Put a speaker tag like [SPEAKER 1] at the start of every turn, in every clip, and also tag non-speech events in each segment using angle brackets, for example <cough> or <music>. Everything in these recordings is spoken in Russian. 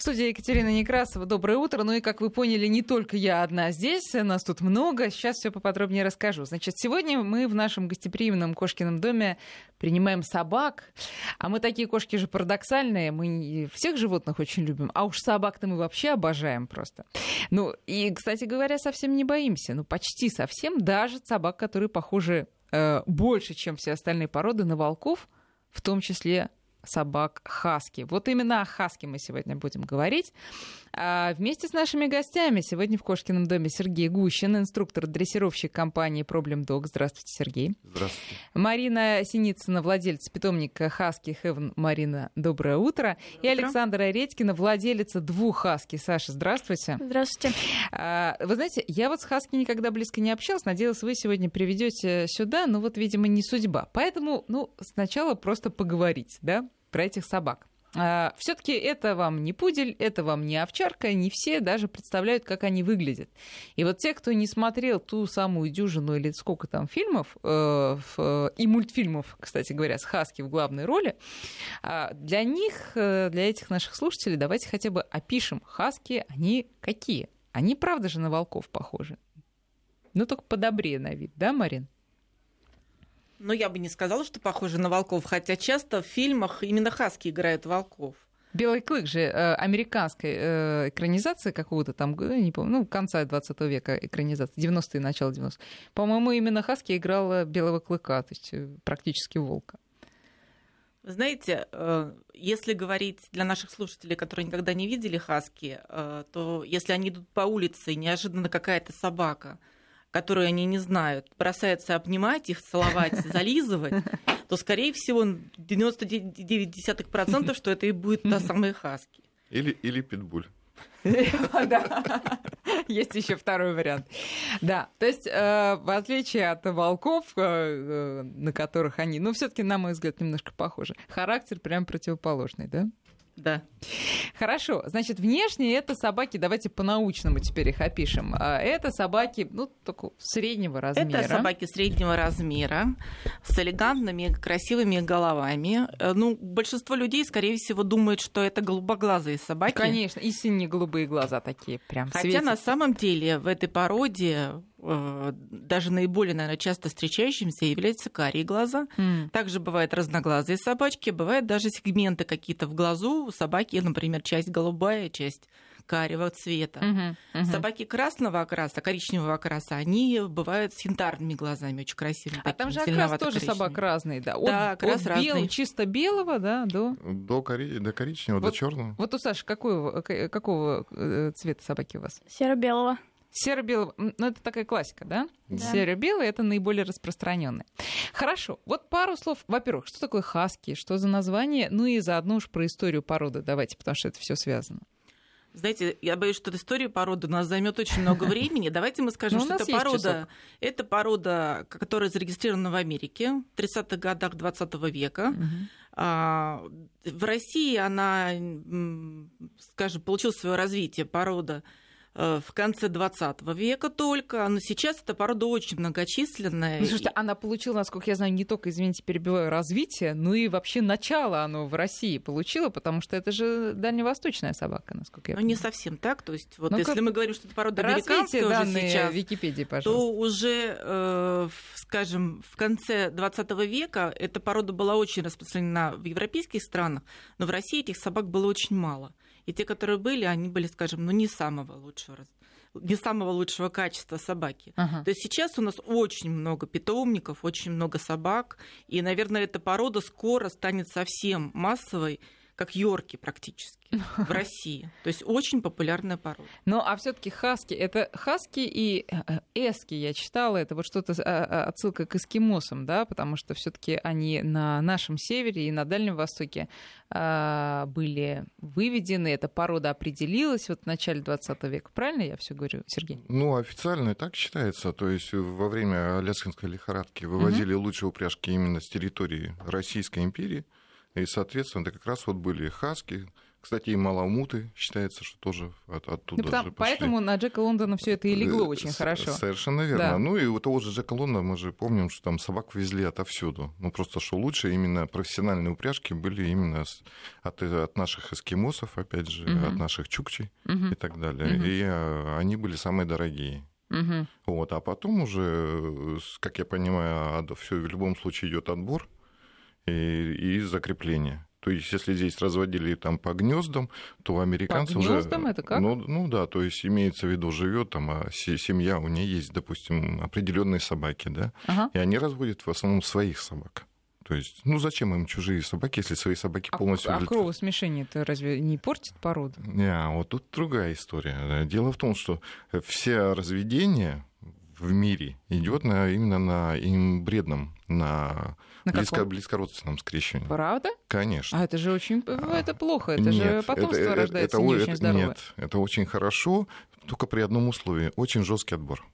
[SPEAKER 1] В студии Екатерина Некрасова. Доброе утро. Ну и, как вы поняли, не только я одна здесь. Нас тут много. Сейчас все поподробнее расскажу. Значит, сегодня мы в нашем гостеприимном Кошкином доме принимаем собак. А мы такие кошки же парадоксальные. Мы всех животных очень любим. А уж собак-то мы вообще обожаем просто. Ну и, кстати говоря, совсем не боимся. Ну почти совсем. Даже собак, которые похожи э, больше, чем все остальные породы на волков, в том числе собак хаски. Вот именно о хаски мы сегодня будем говорить. А вместе с нашими гостями сегодня в Кошкином доме Сергей Гущин, инструктор-дрессировщик компании Problem Dog. Здравствуйте, Сергей.
[SPEAKER 2] Здравствуйте.
[SPEAKER 1] Марина Синицына, владелец питомника Хаски Heaven. Марина, доброе утро. И Александра Редькина, владелица двух Хаски. Саша, здравствуйте.
[SPEAKER 3] Здравствуйте.
[SPEAKER 1] А, вы знаете, я вот с Хаски никогда близко не общалась. Надеялась, вы сегодня приведете сюда, но вот, видимо, не судьба. Поэтому, ну, сначала просто поговорить, да, про этих собак. А, Все-таки это вам не пудель, это вам не овчарка, не все даже представляют, как они выглядят. И вот те, кто не смотрел ту самую дюжину или сколько там фильмов э, и мультфильмов, кстати говоря, с Хаски в главной роли, э, для них, э, для этих наших слушателей, давайте хотя бы опишем Хаски, они какие? Они правда же на волков похожи. Ну, только подобрее на вид, да, Марин?
[SPEAKER 4] Но я бы не сказала, что похоже на волков, хотя часто в фильмах именно хаски играют волков.
[SPEAKER 1] Белый клык же э, американской э, экранизации какого-то там, не помню, ну, конца 20 века экранизации, 90-е, начало 90-х. По-моему, именно Хаски играла Белого клыка, то есть э, практически волка.
[SPEAKER 4] Знаете, э, если говорить для наших слушателей, которые никогда не видели хаски, э, то если они идут по улице, и неожиданно какая-то собака – которую они не знают, бросаются обнимать их, целовать, <laughs> зализывать, то, скорее всего, 99%, что это и будет та самая хаски.
[SPEAKER 2] Или, или питбуль. <laughs>
[SPEAKER 1] Есть еще второй вариант. Да, то есть, э, в отличие от волков, э, э, на которых они, ну, все-таки, на мой взгляд, немножко похожи, характер прям противоположный, да?
[SPEAKER 4] Да.
[SPEAKER 1] Хорошо, значит, внешне это собаки, давайте по-научному теперь их опишем. А, это собаки, ну, только среднего размера.
[SPEAKER 4] Это собаки среднего размера, с элегантными, красивыми головами. Э, ну, большинство людей, скорее всего, думают, что это голубоглазые собаки.
[SPEAKER 1] Конечно, и сине-голубые глаза такие прям
[SPEAKER 4] Хотя
[SPEAKER 1] светят.
[SPEAKER 4] на самом деле в этой породе даже наиболее, наверное, часто встречающимся являются карие глаза. Mm. Также бывают разноглазые собачки, бывают даже сегменты какие-то в глазу у собаки, например, часть голубая, часть карего цвета. Uh-huh, uh-huh. Собаки красного окраса, коричневого окраса, они бывают с янтарными глазами, очень красивыми.
[SPEAKER 1] А там же окрас тоже собак разный, да? От,
[SPEAKER 4] да, окрас
[SPEAKER 1] от
[SPEAKER 4] разный.
[SPEAKER 1] Бел, чисто белого, да, до...
[SPEAKER 2] До, кори... до коричневого,
[SPEAKER 1] вот,
[SPEAKER 2] до черного.
[SPEAKER 1] Вот у Саши какой, какого э, цвета собаки у вас?
[SPEAKER 3] Серо-белого.
[SPEAKER 1] Серо-белый, ну это такая классика, да? да. Серо-белый это наиболее распространенный. Хорошо, вот пару слов. Во-первых, что такое хаски, что за название, ну и заодно уж про историю породы давайте, потому что это все связано.
[SPEAKER 4] Знаете, я боюсь, что история породы у нас займет очень много времени. Давайте мы скажем, что это порода, это порода, которая зарегистрирована в Америке в 30-х годах 20 века. В России она, скажем, получила свое развитие порода в конце 20 века только, но сейчас эта порода очень многочисленная.
[SPEAKER 1] Ну, слушайте, она получила, насколько я знаю, не только, извините, перебиваю, развитие, но и вообще начало оно в России получило, потому что это же дальневосточная собака, насколько я
[SPEAKER 4] понимаю. Ну, не совсем так, то есть вот ну если мы говорим, что это порода американская уже сейчас,
[SPEAKER 1] Википедии,
[SPEAKER 4] то уже, э, скажем, в конце 20 века эта порода была очень распространена в европейских странах, но в России этих собак было очень мало. И те, которые были, они были, скажем, ну, не самого лучшего не самого лучшего качества собаки. Ага. То есть сейчас у нас очень много питомников, очень много собак, и, наверное, эта порода скоро станет совсем массовой, как йорки практически <laughs> в России. То есть очень популярная порода.
[SPEAKER 1] Ну, а все-таки хаски, это хаски и э, эски, я читала, это вот что-то а, а, отсылка к эскимосам, да, потому что все-таки они на нашем севере и на Дальнем Востоке а, были выведены, эта порода определилась вот в начале 20 века. Правильно я все говорю, Сергей?
[SPEAKER 2] Ну, официально так считается. То есть во время Аляскинской лихорадки вывозили угу. лучшие упряжки именно с территории Российской империи. И, соответственно, это как раз вот были хаски, Кстати, и маламуты считается, что тоже от, оттуда
[SPEAKER 1] ну, потому,
[SPEAKER 2] же пошли.
[SPEAKER 1] Поэтому на Джека Лондона все это и легло
[SPEAKER 2] Э,
[SPEAKER 1] очень
[SPEAKER 2] с-
[SPEAKER 1] хорошо.
[SPEAKER 2] Совершенно верно.
[SPEAKER 1] Да.
[SPEAKER 2] Ну и у того же Джека Лондона мы же помним, что там собак везли отовсюду. Ну просто что лучше, именно профессиональные упряжки были именно от, от наших эскимосов, опять же,
[SPEAKER 1] Мгм.
[SPEAKER 2] от наших чукчей
[SPEAKER 1] Мгм,
[SPEAKER 2] и так далее.
[SPEAKER 1] Мгм.
[SPEAKER 2] И э, они были самые дорогие.
[SPEAKER 1] мгм.
[SPEAKER 2] Вот, а потом уже, э, как я понимаю, все в любом случае идет отбор и, и закрепление. То есть, если здесь разводили там по гнездам, то у американцев уже...
[SPEAKER 1] гнёздам? Это как?
[SPEAKER 2] Ну, ну да, то есть имеется в виду, живет там, а се- семья, у нее есть, допустим, определенные собаки, да,
[SPEAKER 1] Ага.
[SPEAKER 2] и они разводят в основном своих собак. То есть, ну зачем им чужие собаки, если свои собаки
[SPEAKER 1] А,
[SPEAKER 2] полностью...
[SPEAKER 1] а
[SPEAKER 2] удовлетвор-
[SPEAKER 1] кровосмешение это разве не портит породу?
[SPEAKER 2] не, а вот тут другая история. Дело в том, что э, все разведения в мире идет на, именно на имбредном, на,
[SPEAKER 1] На
[SPEAKER 2] близко, близкородственном скрещении.
[SPEAKER 1] Правда?
[SPEAKER 2] Конечно.
[SPEAKER 1] А это же очень... Это плохо. Это
[SPEAKER 2] Нет,
[SPEAKER 1] же потомство
[SPEAKER 2] это- это-
[SPEAKER 1] рождается
[SPEAKER 2] это
[SPEAKER 1] не
[SPEAKER 2] о-
[SPEAKER 1] очень
[SPEAKER 2] это-
[SPEAKER 1] здоровое.
[SPEAKER 2] Нет, это очень хорошо, только при одном условии. Очень жесткий отбор.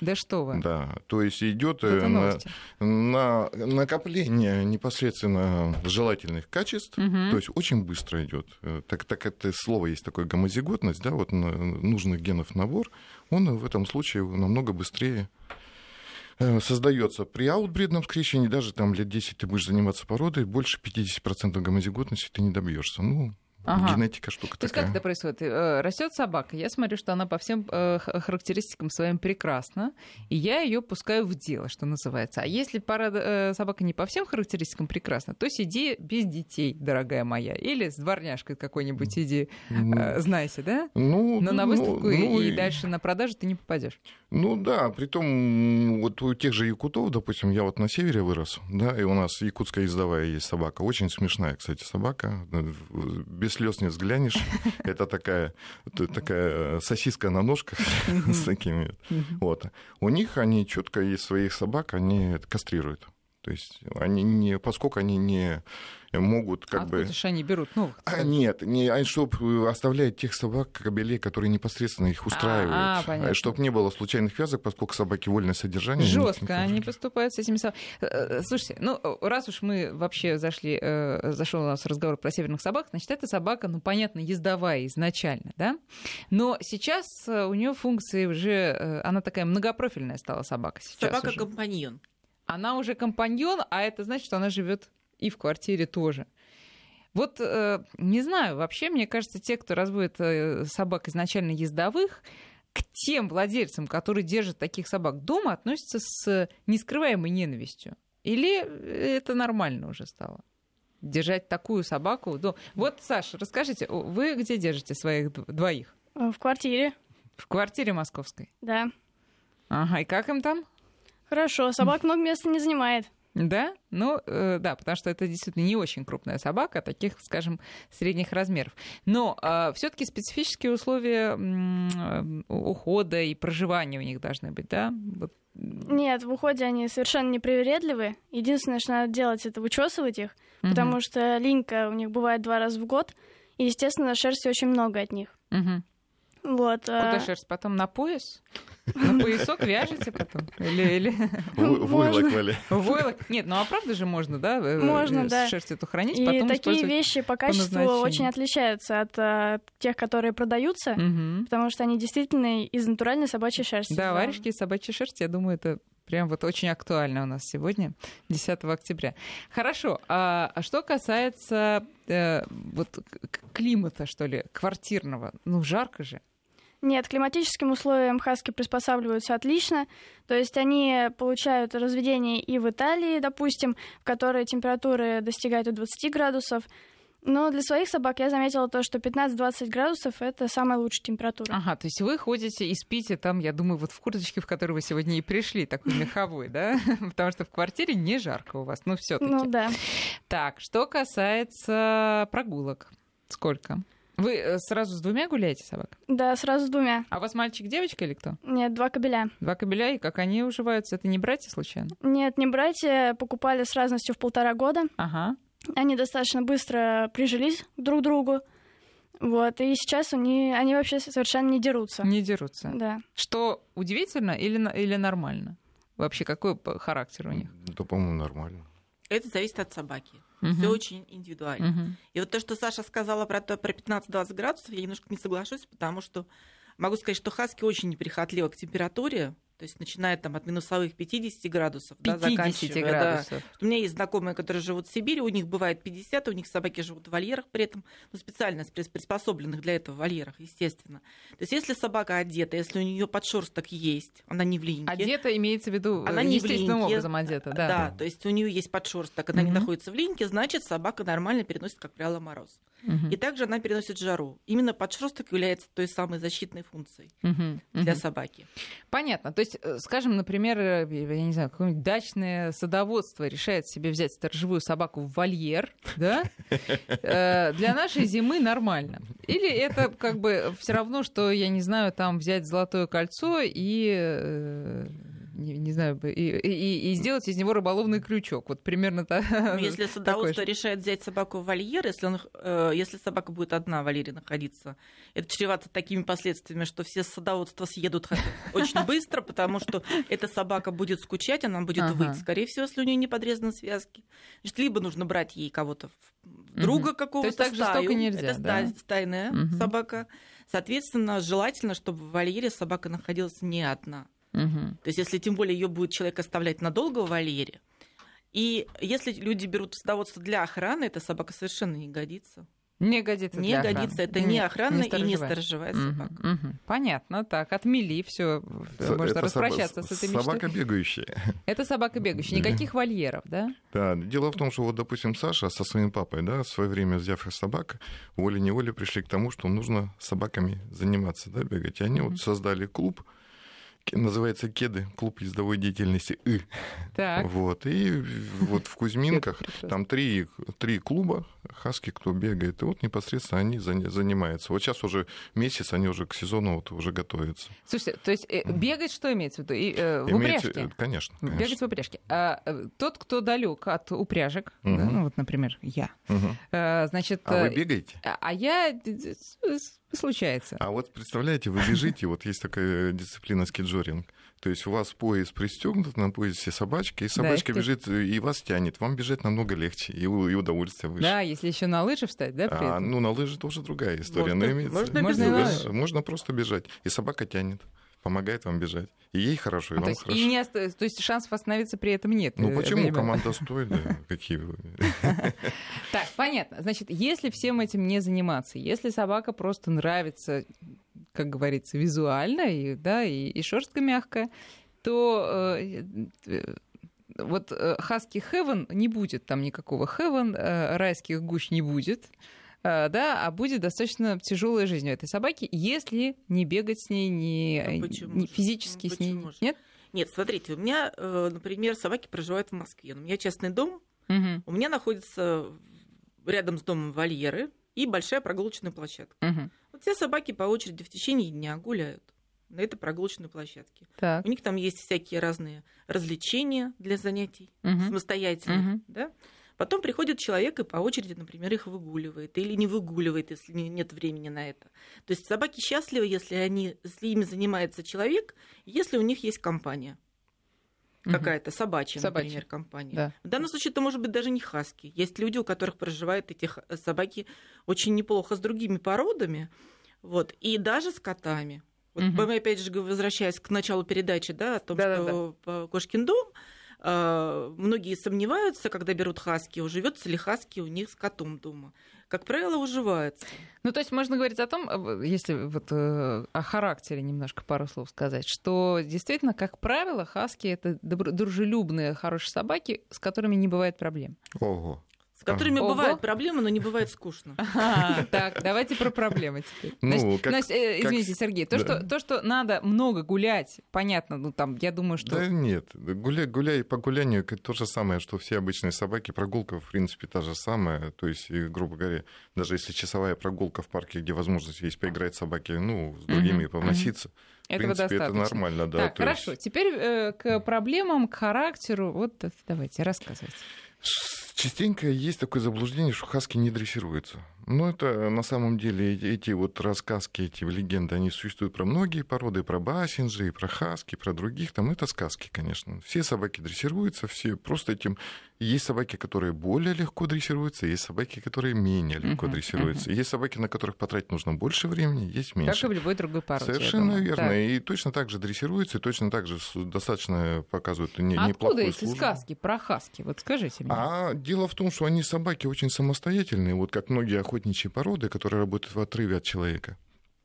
[SPEAKER 1] Да что вы.
[SPEAKER 2] Да, то есть идет
[SPEAKER 1] Это
[SPEAKER 2] на, на накопление непосредственно желательных качеств,
[SPEAKER 1] Мгм.
[SPEAKER 2] то есть очень быстро идет. Так, так это слово есть такое гомозиготность, да, вот нужных генов набор, он в этом случае намного быстрее э, создается. При аутбридном скрещении даже там лет 10 ты будешь заниматься породой, больше 50% гомозиготности ты не добьешься. Ну,
[SPEAKER 1] Ага.
[SPEAKER 2] генетика штука
[SPEAKER 1] То есть
[SPEAKER 2] такая.
[SPEAKER 1] как это происходит? Э, Растет собака, я смотрю, что она по всем э, характеристикам своим прекрасна, и я ее пускаю в дело, что называется. А если пара, э, собака не по всем характеристикам прекрасна, то сиди без детей, дорогая моя, или с дворняжкой какой-нибудь сиди,
[SPEAKER 2] Ну,
[SPEAKER 1] знайся, да?
[SPEAKER 2] ну,
[SPEAKER 1] Но на
[SPEAKER 2] ну,
[SPEAKER 1] выставку и-
[SPEAKER 2] ну,
[SPEAKER 1] и дальше на продажу ты не попадешь.
[SPEAKER 2] Ну да, притом м, вот у тех же якутов, допустим, я вот на севере вырос, да, и у нас якутская ездовая есть собака, очень смешная, кстати, собака, без слез не взглянешь, <laughs> это такая, такая сосиска на ножках <laughs> с такими, вот. У них они четко из своих собак, они кастрируют. То есть они не, поскольку они не могут как бы...
[SPEAKER 1] Откуда же они берут новых?
[SPEAKER 2] А, нет, не, они чтобы оставлять тех собак, кобелей, которые непосредственно их устраивают.
[SPEAKER 1] а, понятно.
[SPEAKER 2] чтобы не было случайных вязок, поскольку собаки вольное содержание.
[SPEAKER 1] Жестко они поступают с этими собаками. Слушайте, ну, раз уж мы вообще зашли, э, зашел у нас разговор про северных собак, значит, эта собака, ну, понятно, ездовая изначально, да? Но сейчас э, у нее функции уже, э, она такая многопрофильная стала собака сейчас уже.
[SPEAKER 4] Собака-компаньон.
[SPEAKER 1] Она уже компаньон, а это значит, что она живет и в квартире тоже. Вот э, не знаю, вообще, мне кажется, те, кто разводит э, собак изначально ездовых, к тем владельцам, которые держат таких собак дома, относятся с нескрываемой ненавистью. Или это нормально уже стало? Держать такую собаку. до- Вот, Саша, расскажите, вы где держите своих дв- двоих?
[SPEAKER 3] Э, В квартире,
[SPEAKER 1] В квартире московской.
[SPEAKER 3] да.
[SPEAKER 1] Ага, и как им там?
[SPEAKER 3] Хорошо, собак много места не занимает.
[SPEAKER 1] Да, ну э, да, потому что это действительно не очень крупная собака, таких, скажем, средних размеров. Но все-таки специфические условия э, ухода и проживания у них должны быть, да? Вот.
[SPEAKER 3] Нет, в уходе они совершенно непривередливы. Единственное, что надо делать, это вычесывать их, потому
[SPEAKER 1] Мгм,
[SPEAKER 3] что линька у них бывает два раза в год, и, естественно, шерсти очень много от них.
[SPEAKER 1] мгм.
[SPEAKER 3] Вот.
[SPEAKER 1] Куда
[SPEAKER 3] а,
[SPEAKER 1] шерсть? Потом на пояс? На поясок вяжете потом? Или, или...
[SPEAKER 2] Войлок, Валя.
[SPEAKER 1] войлок? Нет, ну а правда же можно, да? э,
[SPEAKER 3] Можно,
[SPEAKER 1] э,
[SPEAKER 3] да.
[SPEAKER 1] Шерсть эту хранить,
[SPEAKER 3] И
[SPEAKER 1] потом
[SPEAKER 3] такие вещи по качеству
[SPEAKER 1] назначению.
[SPEAKER 3] очень отличаются от а, тех, которые продаются,
[SPEAKER 1] Мгм.
[SPEAKER 3] потому что они действительно из натуральной собачьей шерсти.
[SPEAKER 1] Да,
[SPEAKER 3] сделаны.
[SPEAKER 1] варежки из собачьей шерсти, я думаю, это прям вот очень актуально у нас сегодня, 10 октября. Хорошо, а, а что касается э, вот климата, что ли, квартирного, ну жарко же.
[SPEAKER 3] Нет, к климатическим условиям хаски приспосабливаются отлично. То есть они получают разведение и в Италии, допустим, в которой температуры достигают и 20 градусов. Но для своих собак я заметила то, что 15-20 градусов — это самая лучшая температура.
[SPEAKER 1] Ага, то есть вы ходите и спите там, я думаю, вот в курточке, в которой вы сегодня и пришли, такой <laughs> меховой, да? <laughs> Потому что в квартире не жарко у вас, ну все таки
[SPEAKER 3] Ну да.
[SPEAKER 1] Так, что касается прогулок, сколько? Вы э, сразу с двумя гуляете собак?
[SPEAKER 3] Да, сразу с двумя.
[SPEAKER 1] А у вас мальчик, девочка или кто?
[SPEAKER 3] Нет, два кобеля.
[SPEAKER 1] Два кобеля, и как они уживаются? Это не братья случайно?
[SPEAKER 3] Нет, не братья, покупали с разностью в полтора года.
[SPEAKER 1] Ага.
[SPEAKER 3] Они достаточно быстро прижились друг к другу. Вот, и сейчас они, они вообще совершенно не дерутся.
[SPEAKER 1] Не дерутся.
[SPEAKER 3] Да.
[SPEAKER 1] Что удивительно или, или нормально? Вообще, какой характер у них?
[SPEAKER 2] Да, по-моему, нормально.
[SPEAKER 4] Это зависит от собаки.
[SPEAKER 1] Мгм.
[SPEAKER 4] Все очень индивидуально.
[SPEAKER 1] Мгм.
[SPEAKER 4] И вот то, что Саша сказала про, то- про 15-20 градусов, я немножко не соглашусь, потому что могу сказать, что хаски очень неприхотливы к температуре, то есть начиная там от минусовых 50 градусов, да,
[SPEAKER 1] 50
[SPEAKER 4] заканчивая, да.
[SPEAKER 1] градусов.
[SPEAKER 4] У меня есть знакомые, которые живут в Сибири, у них бывает 50, у них собаки живут в вольерах при этом, ну, специально приспособленных для этого вольерах, естественно. То есть если собака одета, если у нее подшерсток есть, она не в линьке.
[SPEAKER 1] Одета имеется в виду
[SPEAKER 4] Она
[SPEAKER 1] э,
[SPEAKER 4] не в
[SPEAKER 1] естественным
[SPEAKER 4] линьке.
[SPEAKER 1] образом одета,
[SPEAKER 4] Да,
[SPEAKER 1] да.
[SPEAKER 4] то есть у нее есть подшерсток, она не
[SPEAKER 1] Мгм.
[SPEAKER 4] находится в линьке, значит, собака нормально переносит, как правило, мороз.
[SPEAKER 1] Мгм.
[SPEAKER 4] И также она переносит жару. Именно подшерсток является той самой защитной функцией
[SPEAKER 1] Мгм.
[SPEAKER 4] для
[SPEAKER 1] Мгм.
[SPEAKER 4] собаки.
[SPEAKER 1] Понятно. То есть, э, скажем, например, э, я не знаю, какое-нибудь дачное садоводство решает себе взять сторожевую собаку в вольер, да? <laughs> Э, Для нашей зимы нормально. Или это как бы все равно, что, я не знаю, там взять золотое кольцо и не, не знаю, и, и- и сделать из него рыболовный крючок. Вот примерно та-
[SPEAKER 4] Ну, Если <laughs> садоводство решает взять собаку в вольер, если, он, э, если собака будет одна в вольере находиться, это чревато такими последствиями, что все садоводства съедут очень <laughs> быстро, потому что эта собака будет скучать, она будет
[SPEAKER 1] Ага.
[SPEAKER 4] выть. Скорее всего, если у нее не подрезаны связки. Значит, либо нужно брать ей кого-то, друга какого-то,
[SPEAKER 1] так жестоко
[SPEAKER 4] стаю.
[SPEAKER 1] нельзя,
[SPEAKER 4] Это
[SPEAKER 1] да.
[SPEAKER 4] ста- стайная
[SPEAKER 1] Мгм.
[SPEAKER 4] собака. Соответственно, желательно, чтобы в вольере собака находилась не одна.
[SPEAKER 1] Мгм.
[SPEAKER 4] То есть, если тем более ее будет человек оставлять надолго в вольере, и если люди берут садоводство для охраны, эта собака совершенно не годится.
[SPEAKER 1] Не годится
[SPEAKER 4] не
[SPEAKER 1] для охраны.
[SPEAKER 4] годится. Это не охранная и не
[SPEAKER 1] сторожевая.
[SPEAKER 4] собака.
[SPEAKER 1] мгм. Понятно, так, отмели, все, можно
[SPEAKER 2] это
[SPEAKER 1] распрощаться
[SPEAKER 2] соба-
[SPEAKER 1] с этой мечтой.
[SPEAKER 2] Собака бегающая.
[SPEAKER 1] Это собака бегающая, никаких вольеров, да?
[SPEAKER 2] Да, дело в том, что вот, допустим, Саша со своим папой, да, в свое время взяв их собак, волей-неволей пришли к тому, что нужно собаками заниматься, да, бегать. И они
[SPEAKER 1] Мгм.
[SPEAKER 2] вот создали клуб, называется «Кеды», клуб ездовой деятельности «И».
[SPEAKER 1] Так.
[SPEAKER 2] Вот, и вот в Кузьминках там три, три клуба хаски, кто бегает, и вот непосредственно они занимаются. Вот сейчас уже месяц, они уже к сезону вот уже готовятся.
[SPEAKER 1] Слушайте, то есть э, бегать что имеется в виду? И, э, в
[SPEAKER 2] Имеется-
[SPEAKER 1] упряжке?
[SPEAKER 2] Конечно,
[SPEAKER 1] Бегать
[SPEAKER 2] конечно.
[SPEAKER 1] в упряжке. А, э, тот, кто далек от упряжек, да,
[SPEAKER 2] Мгм.
[SPEAKER 1] ну вот, например, я,
[SPEAKER 2] Мгм.
[SPEAKER 1] э, значит,
[SPEAKER 2] А вы бегаете?
[SPEAKER 1] а а я случается.
[SPEAKER 2] А вот представляете, вы бежите, вот есть такая дисциплина скиджоринг. То есть у вас пояс пристегнут, на поясе собачка, и собачка
[SPEAKER 1] это-
[SPEAKER 2] бежит и вас тянет. Вам бежать намного легче, и, и удовольствие выше.
[SPEAKER 1] Да, если еще на лыжи встать, да, при
[SPEAKER 2] А, ну, на лыжи тоже другая история.
[SPEAKER 4] Можно-
[SPEAKER 2] но имеется...
[SPEAKER 4] можно
[SPEAKER 1] Можно
[SPEAKER 2] Да,
[SPEAKER 1] лыжи.
[SPEAKER 2] можно просто бежать. И собака тянет, помогает вам бежать. И ей хорошо, и
[SPEAKER 1] А, то,
[SPEAKER 2] вам
[SPEAKER 1] есть,
[SPEAKER 2] хорошо.
[SPEAKER 1] и не оста- то есть шансов остановиться при этом нет.
[SPEAKER 2] Ну
[SPEAKER 1] э,
[SPEAKER 2] почему? Команда <laughs> да. Какие вы. <laughs>
[SPEAKER 1] Так, понятно. Значит, если всем этим не заниматься, если собака просто нравится, как говорится, визуально, и, да, и, и шерстка мягкая, то э, э, вот Husky Heaven не будет там никакого Heaven, райских гусь не будет. Э, Да, а будет достаточно тяжелая жизнь у этой собаки, если не бегать с ней, не,
[SPEAKER 4] Ну,
[SPEAKER 1] не физически
[SPEAKER 4] Ну,
[SPEAKER 1] с ней.
[SPEAKER 4] же?
[SPEAKER 1] Нет?
[SPEAKER 4] Нет, смотрите, у меня, э, например, собаки проживают в Москве. У меня частный дом,
[SPEAKER 1] Мгм,
[SPEAKER 4] у меня находится рядом с домом вольеры и большая прогулочная площадка.
[SPEAKER 1] мгм.
[SPEAKER 4] Вот все собаки по очереди в течение дня гуляют на этой прогулочной площадке.
[SPEAKER 1] Так.
[SPEAKER 4] У них там есть всякие разные развлечения для занятий
[SPEAKER 1] мгм.
[SPEAKER 4] самостоятельных,
[SPEAKER 1] Мгм.
[SPEAKER 4] да? Потом приходит человек и по очереди, например, их выгуливает или не выгуливает, если не- нет времени на это. То есть собаки счастливы, если, они, если ими занимается человек, если у них есть компания. Какая-то собачья,
[SPEAKER 1] Собачья.
[SPEAKER 4] например, компания.
[SPEAKER 1] Да.
[SPEAKER 4] В данном случае это может быть даже не хаски. Есть люди, у которых проживают эти ха- собаки очень неплохо с другими породами, вот, и даже с котами. Вот
[SPEAKER 1] Мгм.
[SPEAKER 4] мы опять же возвращаясь к началу передачи, да, о том,
[SPEAKER 1] Да-да-да.
[SPEAKER 4] что по- Кошкин дом, многие сомневаются, когда берут хаски, уживется ли хаски у них с котом дома. Как правило, уживается.
[SPEAKER 1] Ну, то есть можно говорить о том, э, если вот э, о характере немножко пару слов сказать, что действительно, как правило, хаски это дружелюбные, хорошие собаки, с которыми не бывает проблем.
[SPEAKER 2] Ого.
[SPEAKER 4] С которыми
[SPEAKER 1] Ого.
[SPEAKER 4] бывают проблемы, но не бывает скучно. <laughs>
[SPEAKER 1] Ага, так, давайте про проблемы теперь.
[SPEAKER 2] Ну,
[SPEAKER 1] Значит,
[SPEAKER 2] как-
[SPEAKER 1] Настя, э,
[SPEAKER 2] как
[SPEAKER 1] извините,
[SPEAKER 2] с-
[SPEAKER 1] Сергей, то,
[SPEAKER 2] да.
[SPEAKER 1] что, то, что надо много гулять, понятно, ну там, я думаю, что...
[SPEAKER 2] Да нет, гуляй, гуляй по гулянию это то же самое, что все обычные собаки. Прогулка, в принципе, та же самая. То есть, грубо говоря, даже если часовая прогулка в парке, где возможность есть поиграть собаки, ну, с другими
[SPEAKER 1] Мгм,
[SPEAKER 2] повноситься, в
[SPEAKER 1] Этого
[SPEAKER 2] принципе, это
[SPEAKER 1] достаточно.
[SPEAKER 2] нормально, да.
[SPEAKER 1] так,
[SPEAKER 2] то есть-
[SPEAKER 1] хорошо. Теперь э, к проблемам, к характеру. Вот давайте, рассказывайте.
[SPEAKER 2] Частенько есть такое заблуждение, что хаски не дрессируются. Ну, это на самом деле эти вот рассказки, эти легенды, они существуют про многие породы, про бассинджи, про хаски, про других. Там это сказки, конечно. Все собаки дрессируются, все просто этим... Есть собаки, которые более легко дрессируются, есть собаки, которые менее легко uh-huh, дрессируются. Uh-huh. Есть собаки, на которых потратить нужно больше времени, есть меньше.
[SPEAKER 1] Как и в любой другой породе.
[SPEAKER 2] Совершенно верно. Так. И точно так же дрессируются, и точно так же достаточно показывают не, а
[SPEAKER 1] Откуда эти службу. сказки про хаски? Вот скажите мне.
[SPEAKER 2] А дело в том, что они собаки очень самостоятельные, вот как многие охотничьи породы, которые работают в отрыве от человека.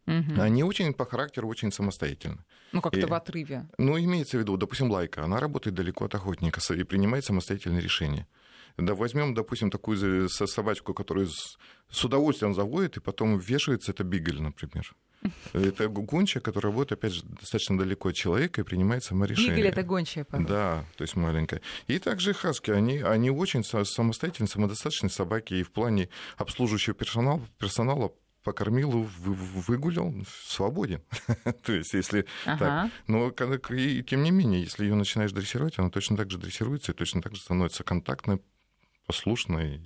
[SPEAKER 2] Угу. Они очень по характеру очень самостоятельны.
[SPEAKER 1] Ну, как-то в отрыве.
[SPEAKER 2] Ну, имеется в виду, допустим, лайка. Она работает далеко от охотника и принимает самостоятельные решения. Да возьмем, допустим, такую собачку, которую с удовольствием заводит и потом вешается, это бигль, например. Это гончая, которая работает, опять же, достаточно далеко от человека и принимает саморешение.
[SPEAKER 1] Бигль — это гончая, пожалуйста.
[SPEAKER 2] Да, то есть маленькая. И также хаски, они, они очень самостоятельные, самодостаточные собаки и в плане обслуживающего персонала, персонала покормил, выгулял, свободен. <laughs> То есть, если ага. так. Но и, тем не менее, если ее начинаешь дрессировать, она точно так же дрессируется и точно так же становится контактной, послушной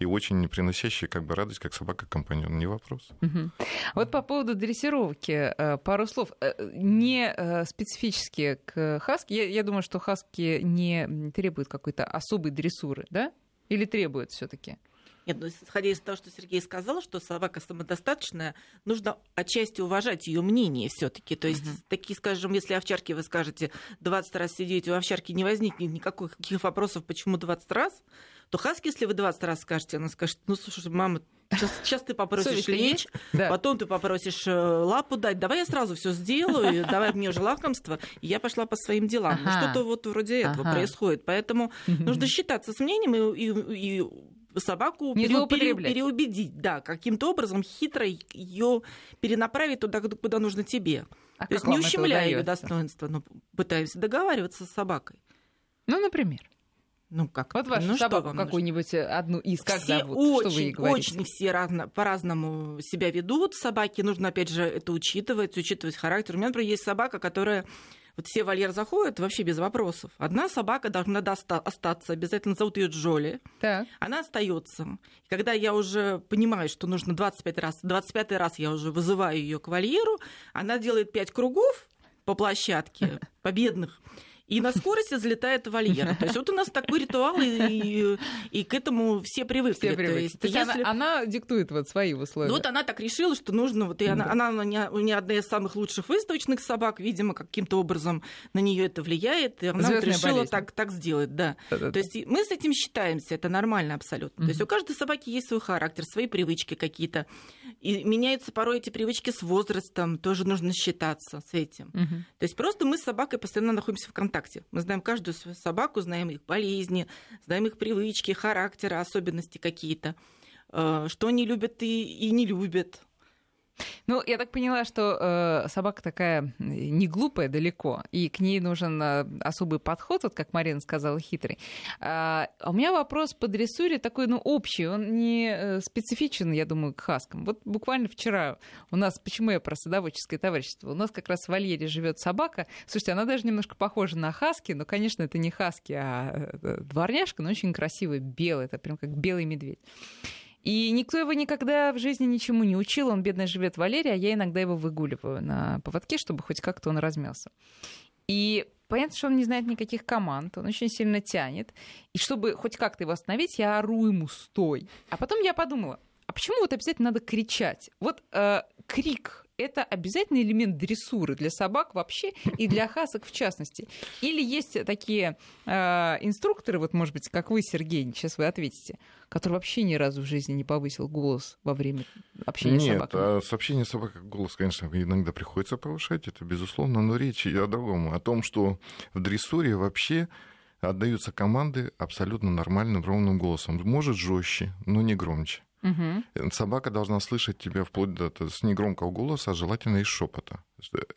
[SPEAKER 2] и очень приносящий как бы радость, как собака-компаньон, не вопрос.
[SPEAKER 1] Угу. Вот по поводу дрессировки э, пару слов. Э, не э, специфически к хаски. Я, я думаю, что хаски не требуют какой-то особой дрессуры, да? Или требуют все таки
[SPEAKER 4] нет, ну, исходя из того, что Сергей сказал, что собака самодостаточная, нужно отчасти уважать ее мнение все-таки. То есть, uh-huh. такие, скажем, если овчарки вы скажете 20 раз сидеть, у овчарки не возникнет никаких вопросов, почему 20 раз, то хаски, если вы 20 раз скажете, она скажет, ну, слушай, мама, Сейчас, сейчас ты попросишь лечь, да. потом ты попросишь э, лапу дать. Давай я сразу все сделаю, давай мне уже лакомство. И я пошла по своим делам. Ага. Что-то вот вроде этого ага. происходит. Поэтому нужно считаться с мнением и, и, и собаку
[SPEAKER 1] не пере, пере,
[SPEAKER 4] переубедить, да, каким-то образом хитро ее перенаправить туда, куда нужно тебе. А То есть не ущемляя ее достоинство, но пытаемся договариваться с собакой.
[SPEAKER 1] Ну, например.
[SPEAKER 4] Ну как?
[SPEAKER 1] Вот вашу
[SPEAKER 4] ну,
[SPEAKER 1] собаку какую-нибудь э, одну из как
[SPEAKER 4] все
[SPEAKER 1] зовут?
[SPEAKER 4] Очень,
[SPEAKER 1] что вы ей
[SPEAKER 4] говорите? Очень все разно, по-разному себя ведут собаки. Нужно, опять же, это учитывать, учитывать характер. У меня, например, есть собака, которая вот все вольер заходят вообще без вопросов. Одна собака должна остаться, обязательно зовут ее Джоли. Так. Она остается. Когда я уже понимаю, что нужно 25 раз, 25 раз я уже вызываю ее к вольеру, она делает 5 кругов по площадке <laughs> победных и на скорости залетает в вольер. То есть вот у нас такой ритуал, и, и, и к этому все привыкли.
[SPEAKER 1] Все привыкли. То есть, То есть если... она, она диктует вот свои условия.
[SPEAKER 4] Вот она так решила, что нужно, вот и она, да. она не, не одна из самых лучших выставочных собак, видимо, каким-то образом на нее это влияет, и она вот решила так, так сделать, да. Да-да-да. То есть мы с этим считаемся, это нормально абсолютно. Mm-hmm. То есть у каждой собаки есть свой характер, свои привычки какие-то, и меняются порой эти привычки с возрастом, тоже нужно считаться с этим. Mm-hmm. То есть просто мы с собакой постоянно находимся в контакте контакте. Мы знаем каждую свою собаку, знаем их болезни, знаем их привычки, характеры, особенности какие-то, э, что они любят и, и не любят.
[SPEAKER 1] Ну, я так поняла, что э, собака такая не глупая далеко, и к ней нужен э, особый подход, вот как Марина сказала, хитрый. А, а у меня вопрос по дрессуре такой, ну, общий, он не э, специфичен, я думаю, к хаскам. Вот буквально вчера у нас, почему я про садоводческое товарищество, у нас как раз в вольере живет собака. Слушайте, она даже немножко похожа на хаски, но, конечно, это не хаски, а э, дворняжка, но очень красивый, белый, это прям как белый медведь. И никто его никогда в жизни ничему не учил. Он, бедно, живет в Валерии, а я иногда его выгуливаю на поводке, чтобы хоть как-то он размялся. И понятно, что он не знает никаких команд, он очень сильно тянет. И чтобы хоть как-то его остановить, я ору ему «стой». А потом я подумала, а почему вот обязательно надо кричать? Вот э, крик это обязательный элемент дрессуры для собак вообще и для хасок в частности. Или есть такие э, инструкторы, вот, может быть, как вы, Сергей, сейчас вы ответите, который вообще ни разу в жизни не повысил голос во время общения
[SPEAKER 2] Нет,
[SPEAKER 1] с собаками?
[SPEAKER 2] Нет, с общением с собакой голос, конечно, иногда приходится повышать, это безусловно, но речь о другом, о том, что в дрессуре вообще отдаются команды абсолютно нормальным, ровным голосом. Может жестче, но не громче. Угу. Собака должна слышать тебя вплоть до с негромкого голоса, а желательно из шепота.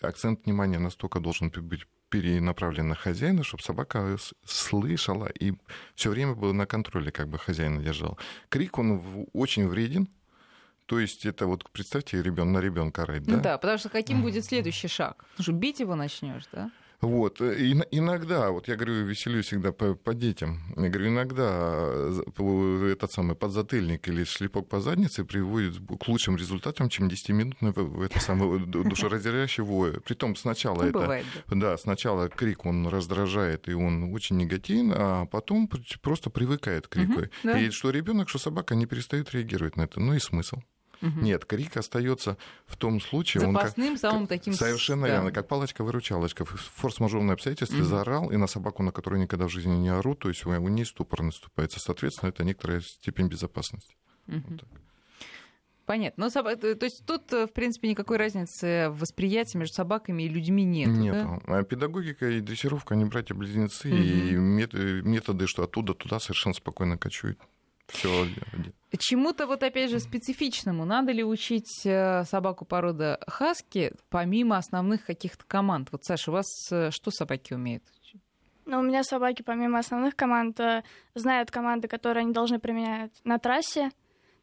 [SPEAKER 2] Акцент внимания настолько должен быть перенаправлен на хозяина, чтобы собака слышала и все время был на контроле, как бы хозяина держал. Крик, он очень вреден, то есть это вот представьте, ребен, на ребенка орать, да?
[SPEAKER 1] Да, потому что каким будет следующий шаг? Потому что бить его начнешь, да?
[SPEAKER 2] Вот. И, иногда, вот я говорю, веселюсь всегда по, по детям. Я говорю, иногда э, этот самый подзатыльник или шлепок по заднице приводит к лучшим результатам, чем 10-минутный это самое душераздирающий вой. Притом сначала ну, это... Бывает, да. да, сначала крик, он раздражает, и он очень негативен, а потом просто привыкает к крику. Угу, да. И что ребенок, что собака не перестают реагировать на это. Ну и смысл. Угу. Нет, крик остается в том случае...
[SPEAKER 1] Запасным,
[SPEAKER 2] он
[SPEAKER 1] как, самым таким...
[SPEAKER 2] Совершенно да. верно, как палочка-выручалочка. Форс-мажорное обстоятельство угу. заорал, и на собаку, на которую никогда в жизни не орут, то есть у нее ступор наступает. Соответственно, это некоторая степень безопасности. Угу. Вот так.
[SPEAKER 1] Понятно. Но, то есть тут, э, в принципе, никакой разницы в восприятии между собаками и людьми нет.
[SPEAKER 2] Нет. Да? А педагогика и дрессировка, они братья-близнецы, угу. и методы, что оттуда туда совершенно спокойно кочуют. Все.
[SPEAKER 1] Чему-то вот опять же специфичному надо ли учить э, собаку породы хаски помимо основных каких-то команд? Вот, Саша, у вас э, что собаки умеют?
[SPEAKER 3] Ну, у меня собаки помимо основных команд э, знают команды, которые они должны применять на трассе.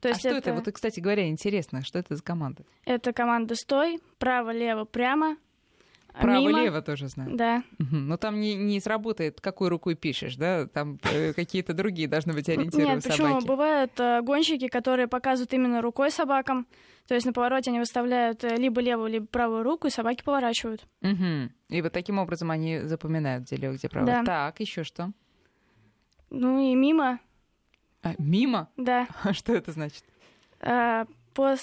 [SPEAKER 1] То а есть а что это... это, вот, кстати говоря, интересно, что это за команда?
[SPEAKER 3] Это команда «Стой», «Право», «Лево», «Прямо»,
[SPEAKER 1] Право-лево тоже знаю.
[SPEAKER 3] Да.
[SPEAKER 1] Угу. Но там не, не сработает, какой рукой пишешь, да? Там э, какие-то другие должны быть ориентиры
[SPEAKER 3] Нет, почему? Собаки. Бывают э, гонщики, которые показывают именно рукой собакам. То есть на повороте они выставляют э, либо левую, либо правую руку, и собаки поворачивают.
[SPEAKER 1] Угу. И вот таким образом они запоминают, где лево, где право. Да. Так, еще что?
[SPEAKER 3] Ну и мимо.
[SPEAKER 1] А, мимо?
[SPEAKER 3] Да. <laughs>
[SPEAKER 1] А что это значит?
[SPEAKER 3] А, по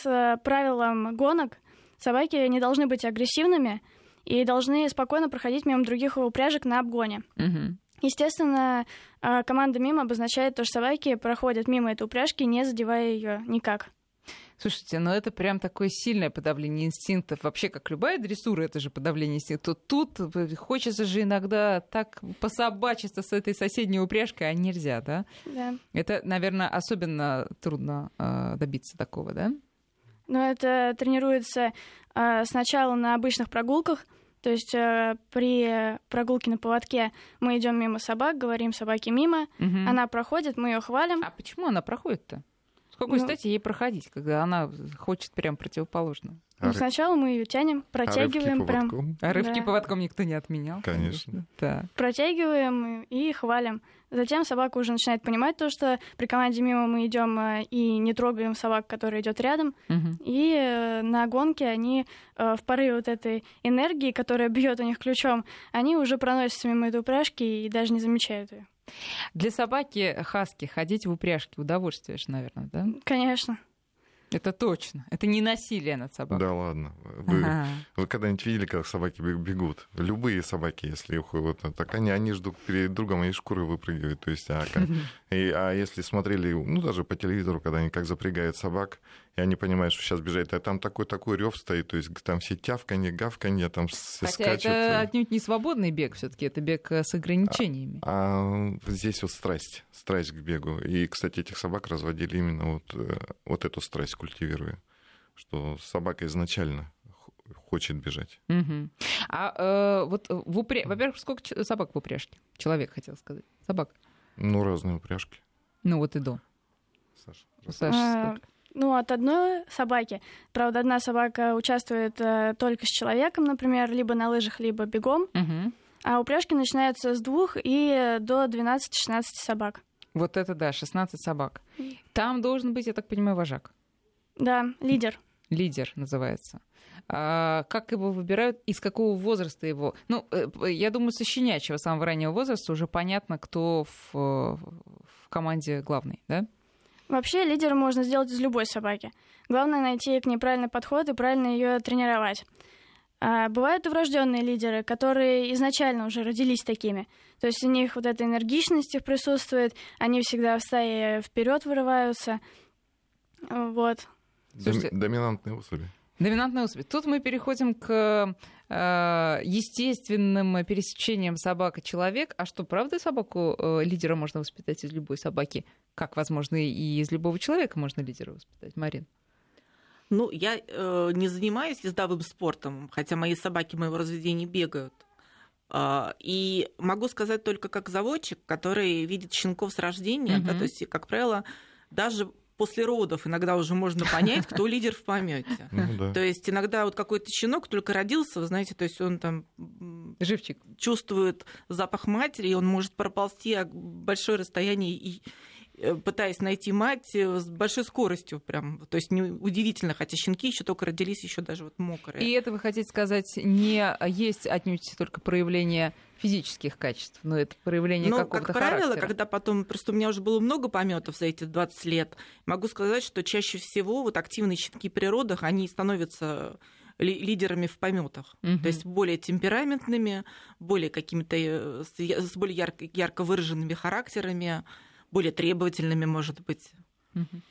[SPEAKER 3] правилам гонок собаки не должны быть агрессивными, и должны спокойно проходить мимо других упряжек на обгоне.
[SPEAKER 1] Угу.
[SPEAKER 3] Естественно, а, команда мимо обозначает то, что собаки проходят мимо этой упряжки, не задевая ее никак.
[SPEAKER 1] Слушайте, ну это прям такое сильное подавление инстинктов. Вообще, как любая дрессура, это же подавление инстинктов. Тут хочется же иногда так пособачиться с этой соседней упряжкой, а нельзя, да?
[SPEAKER 3] Да.
[SPEAKER 1] Это, наверное, особенно трудно э, добиться такого, да?
[SPEAKER 3] Ну, это тренируется э, сначала на обычных прогулках, то есть э, при прогулке на поводке мы идем мимо собак, говорим собаке мимо, угу. она проходит, мы ее хвалим.
[SPEAKER 1] А почему она проходит-то? С какой ну, стати ей проходить, когда она хочет прям противоположно?
[SPEAKER 3] Ну, сначала мы ее тянем, протягиваем
[SPEAKER 2] а
[SPEAKER 3] прям.
[SPEAKER 2] Поводком?
[SPEAKER 1] А рывки да. поводком никто не отменял.
[SPEAKER 2] Конечно.
[SPEAKER 1] Так.
[SPEAKER 3] Протягиваем и хвалим. Затем собака уже начинает понимать то, что при команде мимо мы идем э, и не трогаем собак, которая идет рядом.
[SPEAKER 1] Угу.
[SPEAKER 3] И э, на гонке они э, в порыве вот этой энергии, которая бьет у них ключом, они уже проносятся мимо этой упряжки и даже не замечают ее.
[SPEAKER 1] Для собаки хаски ходить в упряжке удовольствие же, наверное, да?
[SPEAKER 3] Конечно.
[SPEAKER 1] Это точно. Это не насилие над собакой.
[SPEAKER 2] Да ладно. Вы, ага. вы когда-нибудь видели, как собаки бегут? Любые собаки, если их вот так они, они ждут перед другом, они шкуры выпрыгивают. То есть, а, как, <laughs> и, а если смотрели, ну даже по телевизору, когда они как запрягают собак, и они понимают, что сейчас бежать, а там такой-такой рев стоит, то есть там все тявканье, гавканье, там все
[SPEAKER 1] Хотя
[SPEAKER 2] скачут.
[SPEAKER 1] это отнюдь не свободный бег все таки это бег э, с ограничениями.
[SPEAKER 2] А, а здесь вот страсть, страсть к бегу. И, кстати, этих собак разводили именно вот, э, вот эту страсть культивируя, что собака изначально хочет бежать.
[SPEAKER 1] Угу. А э, вот в упря... во-первых, сколько собак в упряжке? Человек хотел сказать. Собак.
[SPEAKER 2] Ну, разные упряжки.
[SPEAKER 1] Ну, вот и до.
[SPEAKER 2] Саша,
[SPEAKER 1] Саша а, сколько?
[SPEAKER 3] Ну, от одной собаки. Правда, одна собака участвует э, только с человеком, например, либо на лыжах, либо бегом.
[SPEAKER 1] Угу.
[SPEAKER 3] А упряжки начинаются с двух и до 12-16 собак.
[SPEAKER 1] Вот это да, 16 собак. Там должен быть, я так понимаю, вожак.
[SPEAKER 3] Да, лидер.
[SPEAKER 1] Лидер называется. А как его выбирают, из какого возраста его? Ну, э, я думаю, со щенячьего самого раннего возраста уже понятно, кто в, в команде главный, да?
[SPEAKER 3] Вообще лидера можно сделать из любой собаки. Главное найти к ней правильный подход и правильно ее тренировать. А бывают и врожденные лидеры, которые изначально уже родились такими. То есть у них вот эта энергичность их присутствует, они всегда в стае вперед вырываются. Вот.
[SPEAKER 2] Слушайте, Доминантные особи.
[SPEAKER 1] Доминантные особи. Тут мы переходим к э, естественным пересечениям собака человек. А что, правда, собаку э, лидера можно воспитать из любой собаки? Как, возможно, и из любого человека можно лидера воспитать, Марин?
[SPEAKER 4] Ну, я э, не занимаюсь ездовым спортом, хотя мои собаки моего разведения бегают. Э, и могу сказать только как заводчик, который видит щенков с рождения, угу. да, то есть, как правило, даже после родов иногда уже можно понять, кто лидер в помете.
[SPEAKER 2] Ну, да.
[SPEAKER 4] То есть иногда вот какой-то щенок только родился, вы знаете, то есть он там
[SPEAKER 1] Живчик.
[SPEAKER 4] чувствует запах матери, и он может проползти большое расстояние и пытаясь найти мать э, с большой скоростью прям. То есть удивительно, хотя щенки еще только родились, еще даже вот мокрые.
[SPEAKER 1] И это, вы хотите сказать, не есть отнюдь только проявление физических качеств, но это проявление
[SPEAKER 4] ну,
[SPEAKER 1] какого-то
[SPEAKER 4] как правило,
[SPEAKER 1] характера.
[SPEAKER 4] когда потом, просто у меня уже было много пометов за эти 20 лет, могу сказать, что чаще всего вот активные щенки при родах, они становятся лидерами в пометах,
[SPEAKER 1] Мгм.
[SPEAKER 4] то есть более темпераментными, более какими-то э, с более ярко, ярко выраженными характерами, более требовательными, может быть.
[SPEAKER 1] Мгм.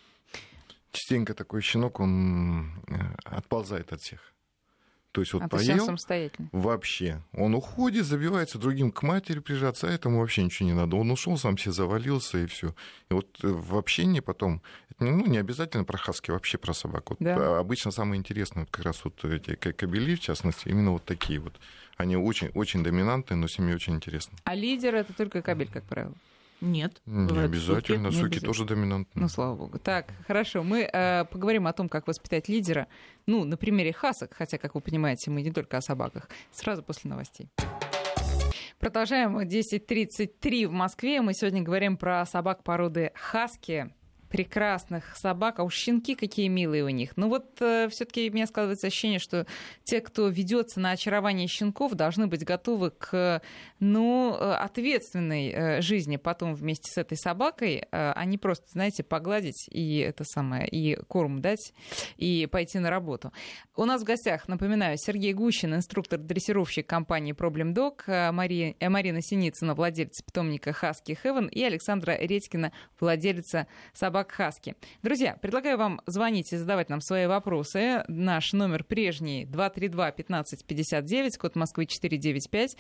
[SPEAKER 2] Частенько такой щенок, он э, отползает от всех. То есть вот
[SPEAKER 1] А
[SPEAKER 2] поел,
[SPEAKER 1] самостоятельно.
[SPEAKER 2] вообще. Он уходит, забивается другим к матери прижаться, а этому вообще ничего не надо. Он ушел, сам себе завалился, и все. И вот э, в общении потом, ну, не обязательно про хаски, вообще про собак. Вот,
[SPEAKER 1] Да.
[SPEAKER 2] а, Обычно самое интересное, вот как раз вот эти кобели, в частности, именно вот такие вот. Они очень, очень доминантные, но с ними очень интересно.
[SPEAKER 1] А лидер это только кабель, как правило.
[SPEAKER 4] Нет.
[SPEAKER 2] Не обязательно,
[SPEAKER 1] не
[SPEAKER 2] суки
[SPEAKER 1] обязательно.
[SPEAKER 2] тоже доминантные.
[SPEAKER 1] Ну, слава богу. Так, хорошо. Мы э, поговорим о том, как воспитать лидера. Ну, на примере хасок, хотя, как вы понимаете, мы не только о собаках. Сразу после новостей. Продолжаем 10.33 в Москве. Мы сегодня говорим про собак породы хаски. Прекрасных собак, а уж щенки какие милые у них. Ну вот все-таки у меня складывается ощущение, что те, кто ведется на очарование щенков, должны быть готовы к ну, э, ответственной э, жизни потом вместе с этой собакой, э, а не просто, знаете, погладить и это самое, и корм дать, и пойти на работу. У нас в гостях, напоминаю, Сергей Гущин, инструктор-дрессировщик компании Problem Dog, э, Мария, э, Марина Синицына, владелица питомника Husky Heaven, и Александра Редькина, владелица собак Хаски. Друзья, предлагаю вам звонить и задавать нам свои вопросы. Наш номер прежний 232-1559, код Москвы 495.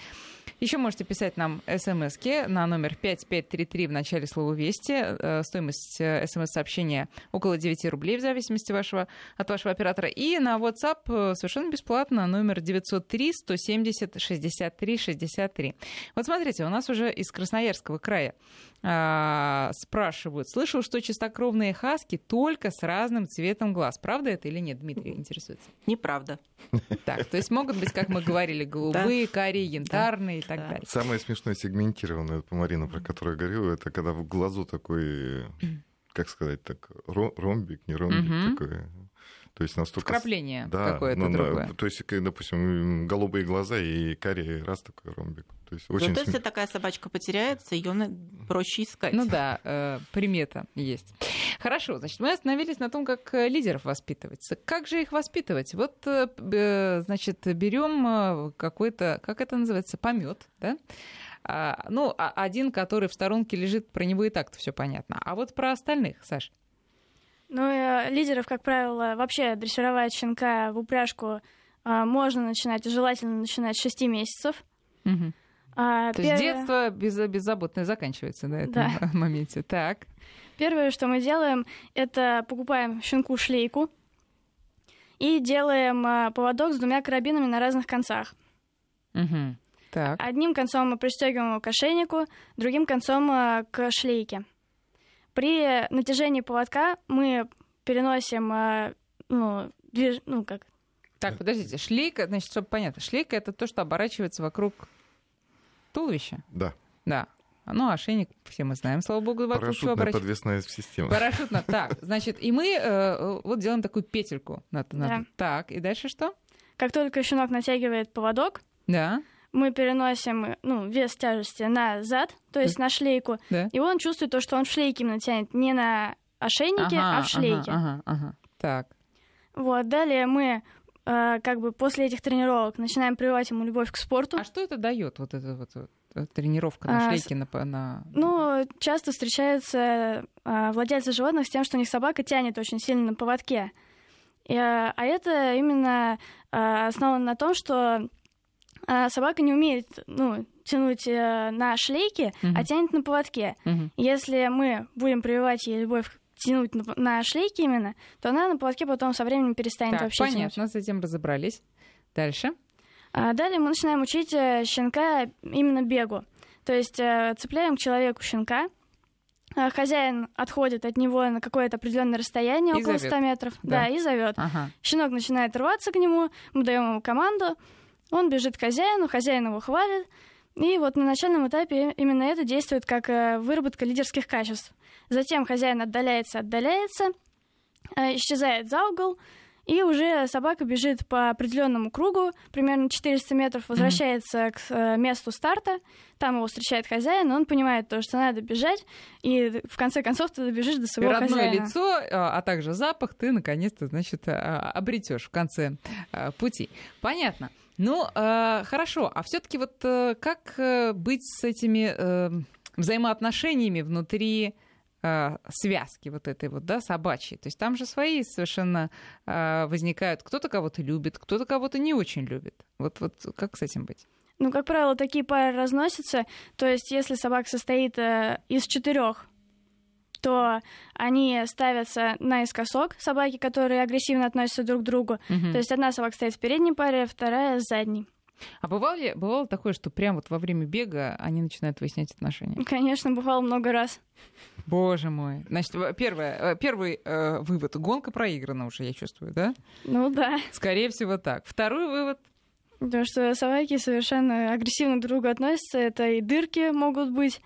[SPEAKER 1] Еще можете писать нам смс на номер 5533 в начале слова «Вести». Э, Стоимость э, смс-сообщения около 9 рублей в зависимости вашего, от вашего оператора. И на WhatsApp э, совершенно бесплатно номер 903 170 63 63. Вот смотрите, у нас уже из Красноярского края а, спрашивают. Слышал, что чистокровные хаски только с разным цветом глаз. Правда это или нет? Дмитрий <laughs> интересуется.
[SPEAKER 4] Неправда.
[SPEAKER 1] Так, то есть могут быть, как мы говорили, голубые, карие, янтарные и так
[SPEAKER 4] Да.
[SPEAKER 1] далее.
[SPEAKER 2] Самое смешное сегментированное, Марина, про которое я говорил, это когда в глазу такой, <clears throat> как сказать так, ро- ромбик, не ромбик такой. То есть настолько...
[SPEAKER 1] Вкрапление
[SPEAKER 2] Да,
[SPEAKER 1] какое-то
[SPEAKER 2] ну, да,
[SPEAKER 1] другое.
[SPEAKER 2] то есть, допустим, голубые глаза и карие, раз такой ромбик. То есть очень
[SPEAKER 4] Зато
[SPEAKER 2] сме-
[SPEAKER 4] если такая собачка потеряется, ее проще искать.
[SPEAKER 1] Ну да, э, примета есть. Хорошо, значит, мы остановились на том, как э, лидеров воспитывать. Как же их воспитывать? Вот, э, значит, берем какой-то, как это называется, помет, да? А, ну, а- один, который в сторонке лежит, про него и так-то все понятно. А вот про остальных, Саш.
[SPEAKER 3] Ну, э, лидеров, как правило, вообще дрессировать щенка в упряжку можно начинать, желательно начинать с 6 месяцев.
[SPEAKER 1] Мгм.
[SPEAKER 3] А,
[SPEAKER 1] То есть
[SPEAKER 3] первое-
[SPEAKER 1] детство без, беззаботное заканчивается на этом
[SPEAKER 3] Да. <laughs>
[SPEAKER 1] моменте. Так.
[SPEAKER 3] Первое, что мы делаем, это покупаем щенку шлейку и делаем а, поводок с двумя карабинами на разных концах.
[SPEAKER 1] Мгм. Так.
[SPEAKER 3] Одним концом мы пристегиваем его к ошейнику, другим концом а, к шлейке. При натяжении поводка мы переносим, а, ну, движ- ну как,
[SPEAKER 1] Так, подождите. Шлейка, значит, чтобы понятно, шлейка это то, что оборачивается вокруг туловища.
[SPEAKER 2] Да,
[SPEAKER 1] Да. Ну, ошейник, все мы знаем, слава богу, вокруг чего
[SPEAKER 2] парашютная
[SPEAKER 1] оборачивается.
[SPEAKER 2] подвесная система.
[SPEAKER 1] Парашютно. <laughs> Так, значит, и мы э, вот делаем такую петельку. на- на-
[SPEAKER 3] Да.
[SPEAKER 1] Так, и дальше что?
[SPEAKER 3] как только щенок натягивает поводок,
[SPEAKER 1] Да,
[SPEAKER 3] мы переносим ну, вес тяжести на зад, то есть на шлейку,
[SPEAKER 1] да.
[SPEAKER 3] и он чувствует то, что он в шлейке именно тянет не на ошейнике,
[SPEAKER 1] Ага,
[SPEAKER 3] а в шлейке.
[SPEAKER 1] Ага, ага, ага. Так.
[SPEAKER 3] Вот, далее мы э, как бы после этих тренировок начинаем прививать ему любовь к спорту.
[SPEAKER 1] А что это дает, вот эта вот э, тренировка на
[SPEAKER 3] А,
[SPEAKER 1] шлейке? На, по- на...
[SPEAKER 3] Ну, часто встречаются э, владельцы животных с тем, что у них собака тянет очень сильно на поводке. И, э, а это именно э, основано на том, что э, собака не умеет ну, тянуть э, на шлейке,
[SPEAKER 1] Мгм.
[SPEAKER 3] а тянет на поводке.
[SPEAKER 1] Мгм.
[SPEAKER 3] Если мы будем прививать ей любовь тянуть на, на шлейке именно, то она на поводке потом со временем перестанет
[SPEAKER 1] Так,
[SPEAKER 3] вообще тянуть.
[SPEAKER 1] понятно, с этим разобрались. Дальше.
[SPEAKER 3] А далее мы начинаем учить э, щенка именно бегу. То есть э, цепляем к человеку щенка, А, Хозяин отходит от него на какое-то определенное расстояние,
[SPEAKER 1] И
[SPEAKER 3] около
[SPEAKER 1] зовёт.
[SPEAKER 3] 100 метров.
[SPEAKER 1] Да.
[SPEAKER 3] Да, и зовет.
[SPEAKER 1] Ага.
[SPEAKER 3] Щенок начинает рваться к нему, мы даем ему команду, он бежит к хозяину, хозяин его хвалит. И вот на начальном этапе именно это действует как э, выработка лидерских качеств. Затем хозяин отдаляется, отдаляется, э, исчезает за угол, и уже собака бежит по определенному кругу, примерно 400 метров, возвращается к э, месту старта, там его встречает хозяин, он понимает то, что надо бежать, и в конце концов ты добежишь до своего
[SPEAKER 1] Родное
[SPEAKER 3] хозяина.
[SPEAKER 1] лицо, а а также запах ты наконец-то, значит, обретешь в конце пути. Понятно. Ну, хорошо. А все-таки вот э, как э, быть с этими э, взаимоотношениями внутри а, связки вот этой вот, да, собачьей. То есть там же свои совершенно а, возникают. Кто-то кого-то любит, кто-то кого-то не очень любит. Вот, вот как с этим быть?
[SPEAKER 3] Ну, как правило, такие пары разносятся. То есть, если собака состоит э, из четырех, то они ставятся наискосок, собаки, которые агрессивно относятся друг к другу.
[SPEAKER 1] Мгм.
[SPEAKER 3] То есть одна собака стоит в передней паре, вторая с задней.
[SPEAKER 1] А бывало ли, бывало такое, что прям вот во время бега они начинают выяснять отношения?
[SPEAKER 3] Конечно, бывало много раз.
[SPEAKER 1] Боже мой. Значит, во- первое, э, первый э, вывод. Гонка проиграна уже, я чувствую, да?
[SPEAKER 3] Ну да.
[SPEAKER 1] Скорее всего так. Второй вывод.
[SPEAKER 3] Потому что собаки совершенно агрессивно друг к другу относятся. Это и дырки могут быть,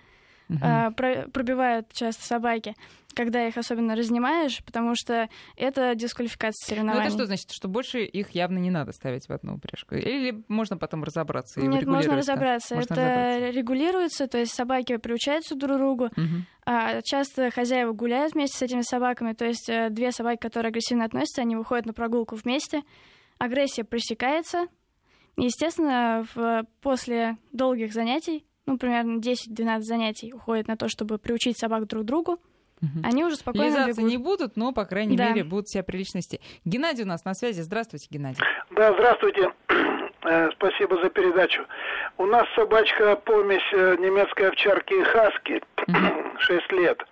[SPEAKER 3] А, про- пробивают часто собаки, когда их особенно разнимаешь, потому что это дисквалификация
[SPEAKER 1] Ну
[SPEAKER 3] соревнований.
[SPEAKER 1] это что значит, что больше их явно не надо ставить в одну упряжку? Или можно потом разобраться и
[SPEAKER 3] Нет, можно разобраться.
[SPEAKER 1] Можно
[SPEAKER 3] это
[SPEAKER 1] разобраться.
[SPEAKER 3] регулируется, то есть собаки приучаются друг к другу.
[SPEAKER 1] Мгм.
[SPEAKER 3] А часто хозяева гуляют вместе с этими собаками, то есть э, две собаки, которые агрессивно относятся, они выходят на прогулку вместе. Агрессия пресекается. Естественно, в- после долгих занятий, ну, примерно 10-12 занятий уходит на то, чтобы приучить собак друг к другу,
[SPEAKER 1] Мгм.
[SPEAKER 3] они уже спокойно
[SPEAKER 1] Лизаться
[SPEAKER 3] бегут.
[SPEAKER 1] не будут, но, по крайней
[SPEAKER 3] Да.
[SPEAKER 1] мере, будут себя прилично вести. Геннадий у нас на связи. Здравствуйте, Геннадий.
[SPEAKER 5] Да, здравствуйте. <clears throat> Э, Спасибо за передачу. У нас собачка помесь э, немецкой овчарки и хаски, 6 <clears throat> лет.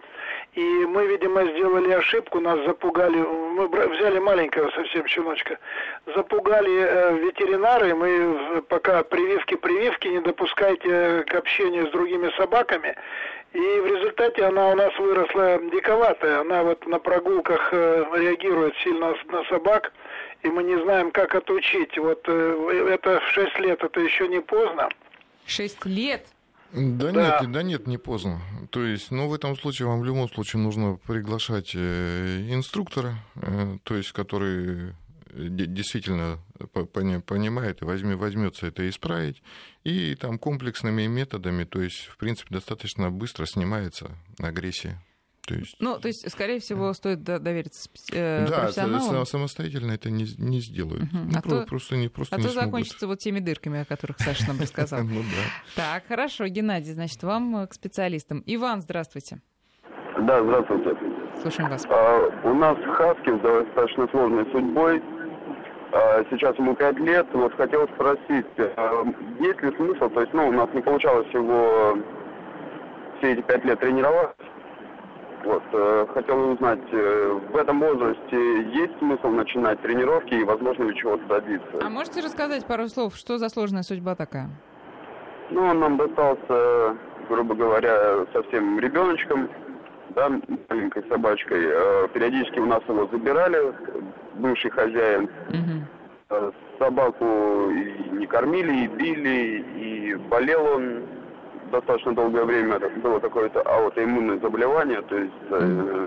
[SPEAKER 5] И мы, видимо, сделали ошибку, нас запугали, мы взяли маленького совсем щеночка, запугали э, ветеринары, мы пока прививки-прививки, не допускайте э, к общению с другими собаками. И в результате она у нас выросла диковатая, она вот на прогулках э, реагирует сильно на собак, и мы не знаем, как отучить. Вот это в 6 лет, это еще не поздно.
[SPEAKER 1] Шесть лет.
[SPEAKER 2] Да,
[SPEAKER 5] Да.
[SPEAKER 2] нет, да нет, не поздно. То есть, ну, в этом случае вам в любом случае нужно приглашать э, инструктора, э, то есть, который де- действительно по- пони- понимает и возьме, возьмется это исправить. И там комплексными методами, то есть, в принципе, достаточно быстро снимается агрессия. То есть,
[SPEAKER 1] Ну, то есть, скорее всего, стоит до- довериться э,
[SPEAKER 2] да,
[SPEAKER 1] профессионалам.
[SPEAKER 2] с- самостоятельно это не, не сделают.
[SPEAKER 1] Мгм.
[SPEAKER 2] Ну,
[SPEAKER 1] А
[SPEAKER 2] про-
[SPEAKER 1] то-
[SPEAKER 2] просто не, просто
[SPEAKER 1] А
[SPEAKER 2] не
[SPEAKER 1] то
[SPEAKER 2] смогут.
[SPEAKER 1] закончится вот теми дырками, о которых Саша нам рассказал. <laughs>
[SPEAKER 2] Ну да.
[SPEAKER 1] Так, хорошо, Геннадий, значит, вам э, к специалистам. Иван, здравствуйте.
[SPEAKER 6] Да, здравствуйте.
[SPEAKER 1] Слушаем вас.
[SPEAKER 6] А, у нас хаски с достаточно сложной судьбой. А, сейчас ему 5 лет. Вот хотел спросить, а, есть ли смысл, то есть, ну, у нас не получалось его все эти 5 лет тренировать. Вот, э, хотел узнать, э, в этом возрасте есть смысл начинать тренировки и, возможно, ли чего-то добиться?
[SPEAKER 1] А можете рассказать пару слов, что за сложная судьба такая?
[SPEAKER 6] Ну, он нам достался, грубо говоря, совсем ребеночком, да, маленькой собачкой. Э, Периодически у нас его забирали, бывший хозяин.
[SPEAKER 1] Мгм.
[SPEAKER 6] Э, Собаку и не кормили, и били, и болел он достаточно долгое время. Было какое-то аутоиммунное заболевание, то есть э,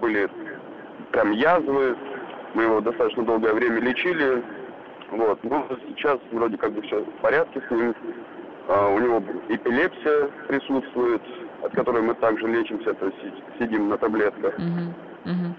[SPEAKER 6] были прям язвы. Мы его достаточно долгое время лечили. Вот. Но сейчас вроде как бы все в порядке с ним. А, у него эпилепсия присутствует, от которой мы также лечимся, то есть си- сидим на таблетках.
[SPEAKER 1] Мгм. Мгм.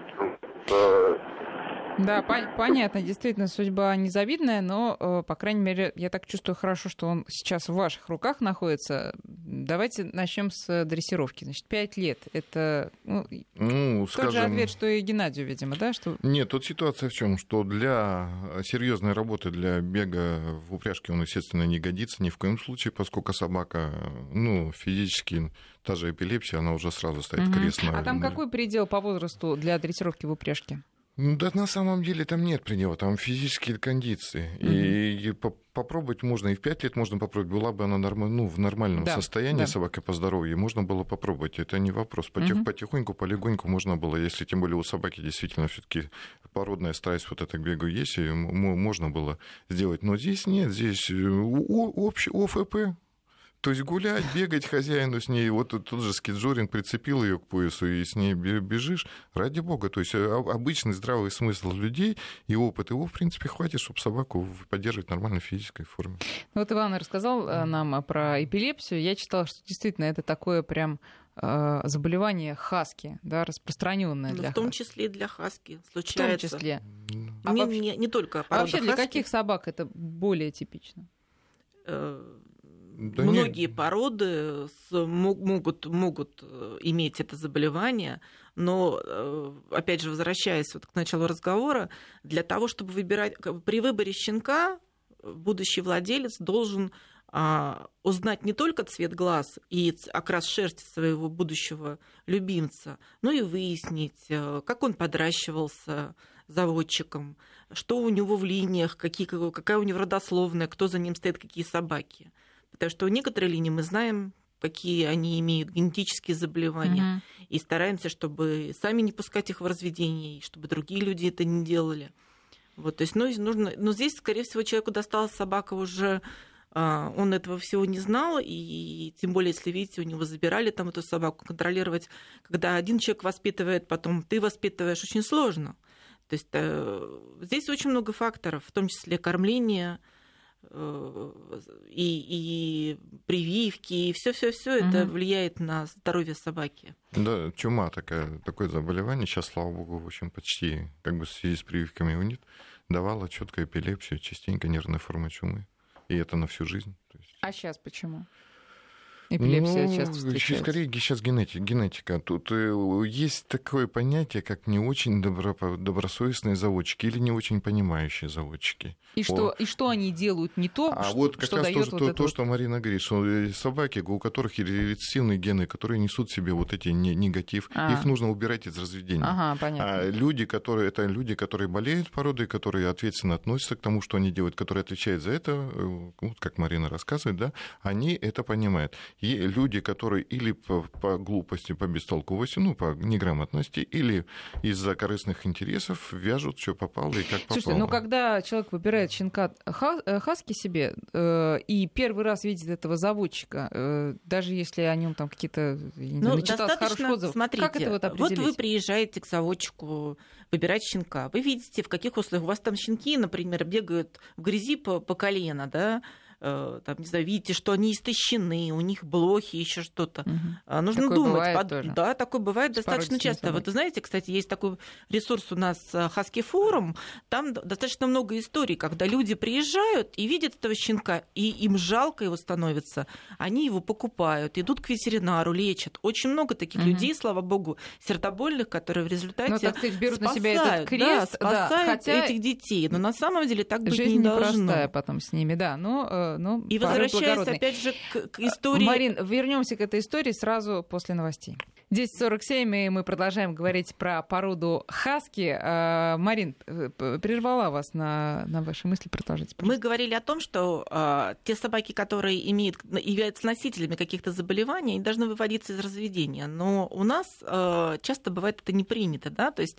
[SPEAKER 6] Э,
[SPEAKER 1] Да, пон- понятно, действительно, судьба незавидная, но, э, по крайней мере, я так чувствую хорошо, что он сейчас в ваших руках находится. Давайте начнем с дрессировки. Значит, пять лет. Это ну,
[SPEAKER 2] Ну,
[SPEAKER 1] тот же
[SPEAKER 2] скажем...
[SPEAKER 1] ответ, что и Геннадию, видимо, да? Что...
[SPEAKER 2] Нет, тут ситуация в чем, что для серьезной работы, для бега в упряжке он, естественно, не годится ни в коем случае, поскольку собака, ну, физически, та же эпилепсия, она уже сразу стоит
[SPEAKER 1] Мгм.
[SPEAKER 2] крест на...
[SPEAKER 1] А там какой предел по возрасту для дрессировки в упряжке?
[SPEAKER 2] Ну, да, на самом деле там нет предела, там физические кондиции. Mm-hmm. И, и по попробовать можно, и в 5 лет можно попробовать. Была бы она норм... ну, в нормальном да, состоянии, да. собака по здоровью, можно было попробовать. Это не вопрос. Потих... Mm-hmm. Потихоньку, полегоньку можно было, если тем более у собаки действительно все таки породная страсть вот это к бегу есть, и можно было сделать. Но здесь нет, здесь э, общий ОФП, то есть гулять, бегать хозяину с ней, вот тот же скиджоринг прицепил ее к поясу и с ней бежишь, ради бога. То есть э, обычный здравый смысл людей и опыт его, в принципе, хватит, чтобы собаку поддерживать в нормальной физической форме.
[SPEAKER 1] Ну, вот Иван рассказал э, нам про эпилепсию. Я читала, что действительно это такое прям э, заболевание хаски, да, распространенное
[SPEAKER 4] ну,
[SPEAKER 1] для
[SPEAKER 4] В том числе и для хаски случается.
[SPEAKER 1] В том числе.
[SPEAKER 4] А не, вообще, не, не только
[SPEAKER 1] А вообще для хаски. каких собак это более типично?
[SPEAKER 4] Да Многие нет. породы могут, могут э, иметь это заболевание, но, э, опять же, возвращаясь вот к началу разговора, для того, чтобы выбирать, при выборе щенка будущий владелец должен а, узнать не только цвет глаз и окрас шерсти своего будущего любимца, но и выяснить, э, как он подращивался заводчиком, что у него в линиях, какие, какая у него родословная, кто за ним стоит, какие собаки. Потому что у некоторых линий мы знаем, какие они имеют генетические заболевания, угу. и стараемся, чтобы сами не пускать их в разведение, и чтобы другие люди это не делали. Вот, то есть, ну, нужно, но здесь, скорее всего, человеку досталась собака уже, а, он этого всего не знал, и тем более, если, видите, у него забирали там эту собаку, контролировать, когда один человек воспитывает, потом ты воспитываешь, очень сложно. То есть э, здесь очень много факторов, в том числе кормление, и, и прививки, и все-все-все угу. это влияет на здоровье собаки.
[SPEAKER 2] Да, чума такая, такое заболевание. Сейчас, слава богу, в общем, почти как бы в связи с прививками его нет. Давала четкую эпилепсию, частенько нервная форма чумы. И это на всю жизнь.
[SPEAKER 1] Есть... А сейчас почему? Эпилепсия ну, часто встречается.
[SPEAKER 2] Скорее, сейчас генетика. генетика. Тут э, есть такое понятие, как не очень добро, добросовестные заводчики или не очень понимающие заводчики.
[SPEAKER 1] И что, и что они делают не то,
[SPEAKER 2] а
[SPEAKER 1] что,
[SPEAKER 2] вот как
[SPEAKER 1] что
[SPEAKER 2] раз
[SPEAKER 1] дает
[SPEAKER 2] то,
[SPEAKER 1] вот
[SPEAKER 2] то, то, что Марина говорит, что э, собаки, у которых рецессивные гены, которые несут в себе вот эти негатив, а. их нужно убирать из разведения.
[SPEAKER 1] Ага, понятно.
[SPEAKER 2] А люди, которые, это люди, которые болеют породой, которые ответственно относятся к тому, что они делают, которые отвечают за это, э, вот как Марина рассказывает, да, они это понимают. Люди, которые или по, по глупости, по бестолковости, ну, по неграмотности, или из-за корыстных интересов вяжут, что попало и как попало.
[SPEAKER 1] Слушайте, ну когда человек выбирает щенка э, хаски себе э, и первый раз видит этого заводчика, э, даже если о нем там какие-то ну, достаточно, отзывов,
[SPEAKER 4] смотрите,
[SPEAKER 1] как это вот
[SPEAKER 4] определить? Вот вы приезжаете к заводчику выбирать щенка, вы видите, в каких условиях у вас там щенки, например, бегают в грязи по, по колено, да, там, не знаю, видите, что они истощены, у них блохи, еще что-то.
[SPEAKER 1] Угу.
[SPEAKER 4] Нужно такое думать. Под... Тоже. Да, такое бывает С достаточно часто. Вот знаете, кстати, есть такой ресурс у нас Хаски э, форум, там достаточно много историй, когда люди приезжают и видят этого щенка, и им жалко его становится, они его покупают, идут к ветеринару, лечат. Очень много таких угу. людей, слава богу, сердобольных, которые в результате ну, так сказать, берут спасают, на себя этот крест, да, спасают да, хотя этих детей. Но на самом деле так быть
[SPEAKER 1] жизнь
[SPEAKER 4] не должно.
[SPEAKER 1] непростая потом с ними, да. Но э, ну,
[SPEAKER 4] И возвращаясь опять же к, к истории...
[SPEAKER 1] Марин, вернемся к этой истории сразу после новостей. 10.47, и мы продолжаем говорить про породу хаски. А, Марин, э, прервала вас на, на ваши мысли, продолжите.
[SPEAKER 4] Пожалуйста. Мы говорили о том, что э, те собаки, которые имеют, являются носителями каких-то заболеваний, они должны выводиться из разведения. Но у нас э, часто бывает это не принято, да, то есть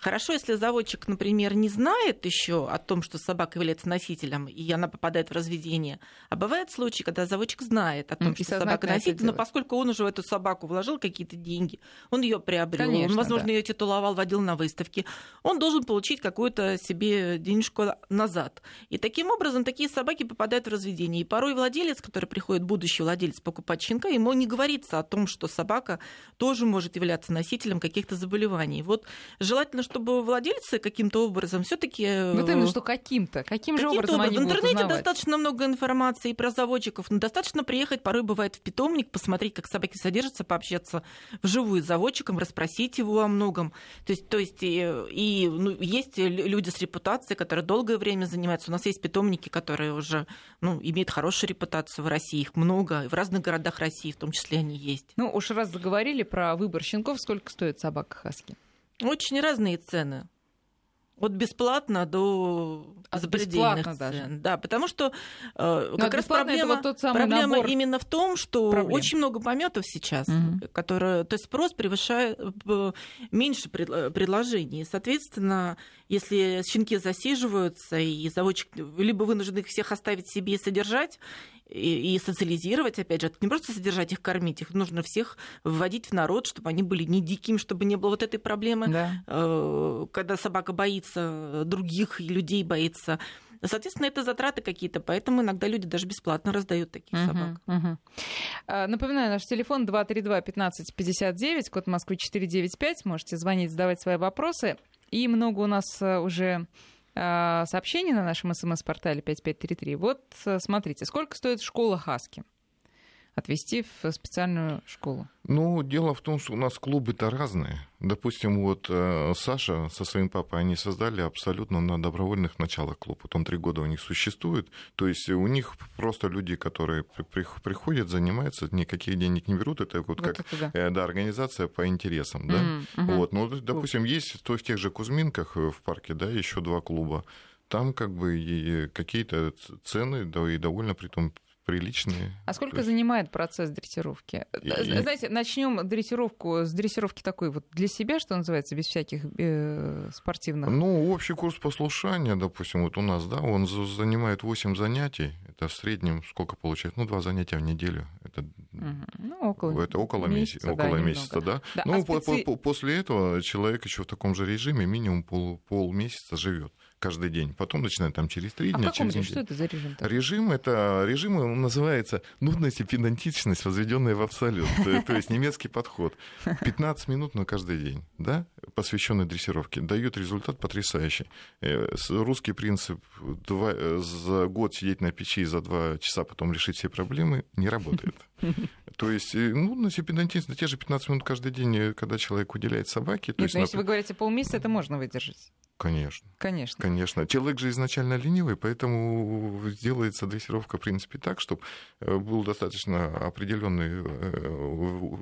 [SPEAKER 4] Хорошо, если заводчик, например, не знает еще о том, что собака является носителем, и она попадает в разведение. А бывают случаи, когда заводчик знает о том, что собака носитель, но поскольку он уже в эту собаку вложил какие-то деньги, он ее приобрел, Конечно, он, возможно, да. ее титуловал, водил на выставке, он должен получить какую-то себе денежку назад. И таким образом такие собаки попадают в разведение. И порой владелец, который приходит, будущий владелец, покупать щенка, ему не говорится о том, что собака тоже может являться носителем каких-то заболеваний. Вот желательно, чтобы владельцы каким-то образом все-таки...
[SPEAKER 1] Вот именно, что каким-то. Каким, же образом,
[SPEAKER 4] образом они В интернете достаточно много информации про заводчиков, но достаточно приехать, порой бывает в питомник, посмотреть, как собаки содержатся, пообщаться вживую с заводчиком, расспросить его о многом. То есть, то есть и, и ну, есть люди с репутацией, которые долгое время занимаются. У нас есть питомники, которые уже ну, имеют хорошую репутацию в России. Их много, в разных городах России в том числе они есть.
[SPEAKER 1] Ну, уж раз заговорили про выбор щенков, сколько стоит собака хаски?
[SPEAKER 4] Очень разные цены. От бесплатно до
[SPEAKER 1] От
[SPEAKER 4] запредельных
[SPEAKER 1] бесплатно даже.
[SPEAKER 4] цен. Да, потому что э, как раз проблема,
[SPEAKER 1] вот тот самый
[SPEAKER 4] проблема
[SPEAKER 1] набор
[SPEAKER 4] именно в том, что
[SPEAKER 1] проблем.
[SPEAKER 4] очень много пометов сейчас,
[SPEAKER 1] Мгм.
[SPEAKER 4] которые, то есть спрос превышает э, меньше пред- предложений. Соответственно, если щенки засиживаются и заводчик либо вынужден их всех оставить себе и содержать, и, и социализировать, опять же, это не просто содержать их, кормить их, нужно всех вводить в народ, чтобы они были не дикими, чтобы не было вот этой проблемы
[SPEAKER 1] Да.
[SPEAKER 4] э, когда собака боится других и людей боится. Соответственно, это затраты какие-то, поэтому иногда люди даже бесплатно раздают таких
[SPEAKER 1] Мгм,
[SPEAKER 4] собак.
[SPEAKER 1] А, Напоминаю, наш телефон 232-1559, код Москвы 495. Можете звонить, задавать свои вопросы. И много у нас а, уже сообщений на нашем смс-портале 5533. Вот а, смотрите, сколько стоит школа Хаски? Отвести в специальную школу.
[SPEAKER 2] Ну, дело в том, что у нас клубы-то разные. Допустим, вот э, Саша со своим папой, они создали абсолютно на добровольных началах клуб. Вот он три года у них существует. То есть у них просто люди, которые при- при- приходят, занимаются, никаких денег не берут. Это вот
[SPEAKER 1] Вот
[SPEAKER 2] как
[SPEAKER 1] это да.
[SPEAKER 2] э, да, организация по интересам. Да?
[SPEAKER 1] Мгм, мгм.
[SPEAKER 2] Вот, ну, допустим, есть то в тех же Кузьминках э, в парке, да, еще два клуба. Там как бы и какие-то цены, да, и довольно при том приличные.
[SPEAKER 1] А сколько
[SPEAKER 2] есть-
[SPEAKER 1] занимает процесс дрессировки?
[SPEAKER 2] И-
[SPEAKER 1] Э, Знаете, начнем дрессировку с дрессировки такой вот для себя, что называется, без всяких э, спортивных.
[SPEAKER 2] Ну, общий курс послушания, допустим, вот у нас, да, он за- занимает 8 занятий. Это в среднем сколько получается? Ну, два занятия в неделю. Это,
[SPEAKER 1] Мгм. Ну, около,
[SPEAKER 2] это около месяца,
[SPEAKER 1] да,
[SPEAKER 2] около
[SPEAKER 1] немного.
[SPEAKER 2] месяца, да.
[SPEAKER 1] Да,
[SPEAKER 2] ну,
[SPEAKER 1] а
[SPEAKER 2] по-
[SPEAKER 1] специ-
[SPEAKER 2] по- после этого человек еще в таком же режиме минимум пол, полмесяца живет каждый день. Потом начинает там через три
[SPEAKER 1] А
[SPEAKER 2] дня, через неделю.
[SPEAKER 1] Что это за режим? такой?
[SPEAKER 2] Режим это режим он называется нудность и педантичность, возведенная в абсолют. То- То есть немецкий подход. 15 минут на каждый день, да, посвященный дрессировке, дает результат потрясающий. Э, Русский принцип два- э, за год сидеть на печи и за два часа потом решить все проблемы не работает. То есть, э, и педантичность, да те же 15 минут каждый день, э, когда человек уделяет собаке. То
[SPEAKER 1] Нет,
[SPEAKER 2] есть,
[SPEAKER 1] ну, если вы
[SPEAKER 2] напр-
[SPEAKER 1] говорите полмесяца, это можно выдержать.
[SPEAKER 2] Конечно.
[SPEAKER 1] Конечно.
[SPEAKER 2] Конечно. Человек же изначально ленивый, поэтому делается дрессировка, в принципе, так, чтобы был достаточно определенный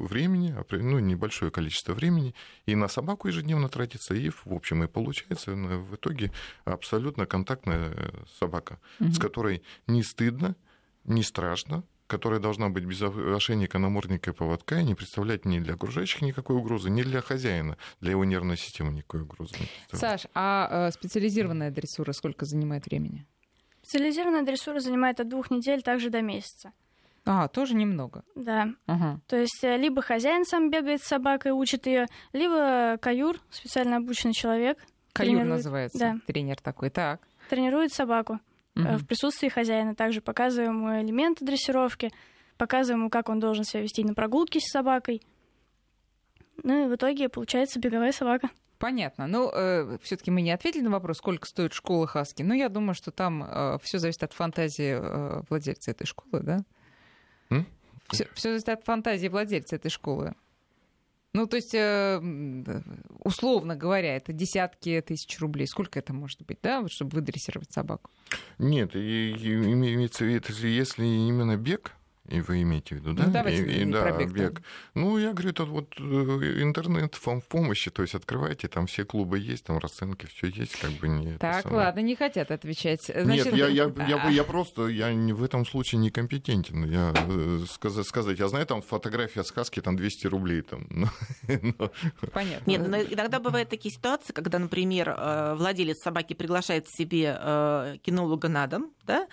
[SPEAKER 2] времени, ну, небольшое количество времени, и на собаку ежедневно тратится, и, в общем, и получается ну, в итоге абсолютно контактная э, собака,
[SPEAKER 1] Мгм.
[SPEAKER 2] с которой не стыдно, не страшно, которая должна быть без ошейника, намордника и поводка и не представлять ни для окружающих никакой угрозы, ни для хозяина, для его нервной системы никакой угрозы не представляет.
[SPEAKER 1] Саш, а э, специализированная дрессура сколько занимает времени?
[SPEAKER 3] Специализированная дрессура занимает от двух недель, также до месяца.
[SPEAKER 1] А, тоже немного.
[SPEAKER 3] Да.
[SPEAKER 1] Ага.
[SPEAKER 3] То есть э, либо хозяин сам бегает с собакой, учит ее, либо каюр, специально обученный человек,
[SPEAKER 1] Каюр
[SPEAKER 3] Тренирует,
[SPEAKER 1] называется.
[SPEAKER 3] да.
[SPEAKER 1] Тренер такой. Так.
[SPEAKER 3] тренирует собаку э, в присутствии хозяина. Также показываем ему элементы дрессировки, показываем ему, как он должен себя вести на прогулке с собакой. Ну и в итоге получается беговая собака.
[SPEAKER 1] Понятно. Ну, все-таки мы не ответили на вопрос, сколько стоит школа Хаски. Но я думаю, что там все зависит от фантазии э, владельца этой школы, да? Все, зависит от фантазии владельца этой школы. Ну, то есть, э, м, условно говоря, это десятки тысяч рублей. Сколько это может быть, да, чтобы выдрессировать собаку?
[SPEAKER 2] Нет, имеется в виду, если именно бег, и вы имеете в виду, да?
[SPEAKER 1] Ну, давайте
[SPEAKER 2] и, и,
[SPEAKER 1] не
[SPEAKER 2] да,
[SPEAKER 1] про бег, да.
[SPEAKER 2] Ну, я говорю, это вот э, интернет вам в помощи, то есть открывайте, там все клубы есть, там расценки, все есть, как бы не...
[SPEAKER 1] Так,
[SPEAKER 2] самое.
[SPEAKER 1] ладно, не хотят отвечать.
[SPEAKER 2] Нет,
[SPEAKER 1] Значит,
[SPEAKER 2] я, я, <laughs> я,
[SPEAKER 1] а,
[SPEAKER 2] я просто, я не, в этом случае некомпетентен. Я э, сказать, сказать, я знаю, там фотография сказки, там 200 рублей. Там, <laughs> но- но-
[SPEAKER 1] Понятно.
[SPEAKER 4] Нет, но иногда бывают такие ситуации, когда, например, э, владелец собаки приглашает себе кинолога на дом, да,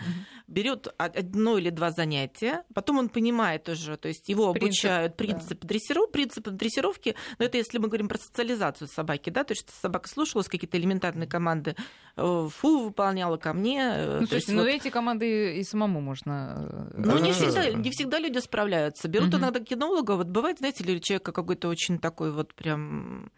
[SPEAKER 4] берет одно или два занятия, потом он понимает уже, то есть его
[SPEAKER 1] Принцип,
[SPEAKER 4] обучают
[SPEAKER 1] да.
[SPEAKER 4] принцип, дрессиров, принципы дрессировки, но это если мы говорим про социализацию собаки, да, то есть собака слушалась какие-то элементарные команды, э, фу, выполняла ко мне. э,
[SPEAKER 1] Ну,
[SPEAKER 4] то есть
[SPEAKER 1] слушайте, ну
[SPEAKER 4] вот-
[SPEAKER 1] эти команды и самому можно... э,
[SPEAKER 4] ну, не
[SPEAKER 2] Да.
[SPEAKER 4] всегда, не всегда люди справляются. Берут
[SPEAKER 1] Мгм.
[SPEAKER 4] иногда кинолога. Вот бывает, знаете, ли человек какой-то очень такой вот прям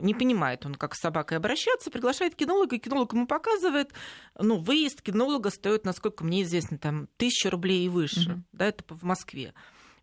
[SPEAKER 4] не понимает он, как с собакой обращаться, приглашает кинолога, и кинолог ему показывает, ну, выезд кинолога стоит, насколько мне известно, там, тысяча рублей и выше,
[SPEAKER 1] Мгм.
[SPEAKER 4] да, это в Москве.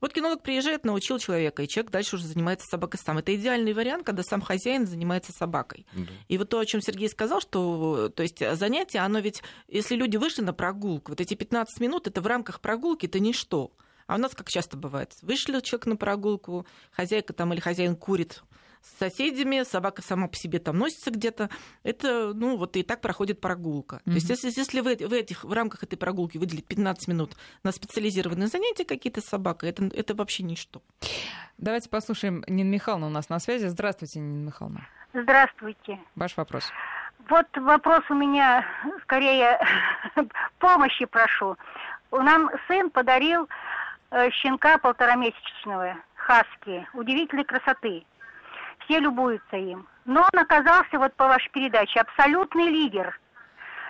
[SPEAKER 4] Вот кинолог приезжает, научил человека, и человек дальше уже занимается собакой сам. Это идеальный вариант, когда сам хозяин занимается собакой.
[SPEAKER 2] Да.
[SPEAKER 4] И вот то, о чем Сергей сказал, что то есть, занятие, оно ведь, если люди вышли на прогулку, вот эти 15 минут, это в рамках прогулки, это ничто. А у нас как часто бывает, вышли человек на прогулку, хозяйка там или хозяин курит с соседями, собака сама по себе там носится где-то. Это, ну, вот и так проходит прогулка. Mm-hmm. То есть, если, если вы в, этих, в рамках этой прогулки выделить 15 минут на специализированные занятия какие-то с собакой, это, это вообще ничто.
[SPEAKER 1] Давайте послушаем Нина Михайловна у нас на связи. Здравствуйте, Нина Михайловна.
[SPEAKER 7] Здравствуйте.
[SPEAKER 1] Ваш вопрос.
[SPEAKER 7] Вот вопрос у меня, скорее, <laughs> помощи прошу. Нам сын подарил э, щенка полторамесячного, хаски, удивительной красоты. Все любуются им. Но он оказался, вот по вашей передаче, абсолютный лидер.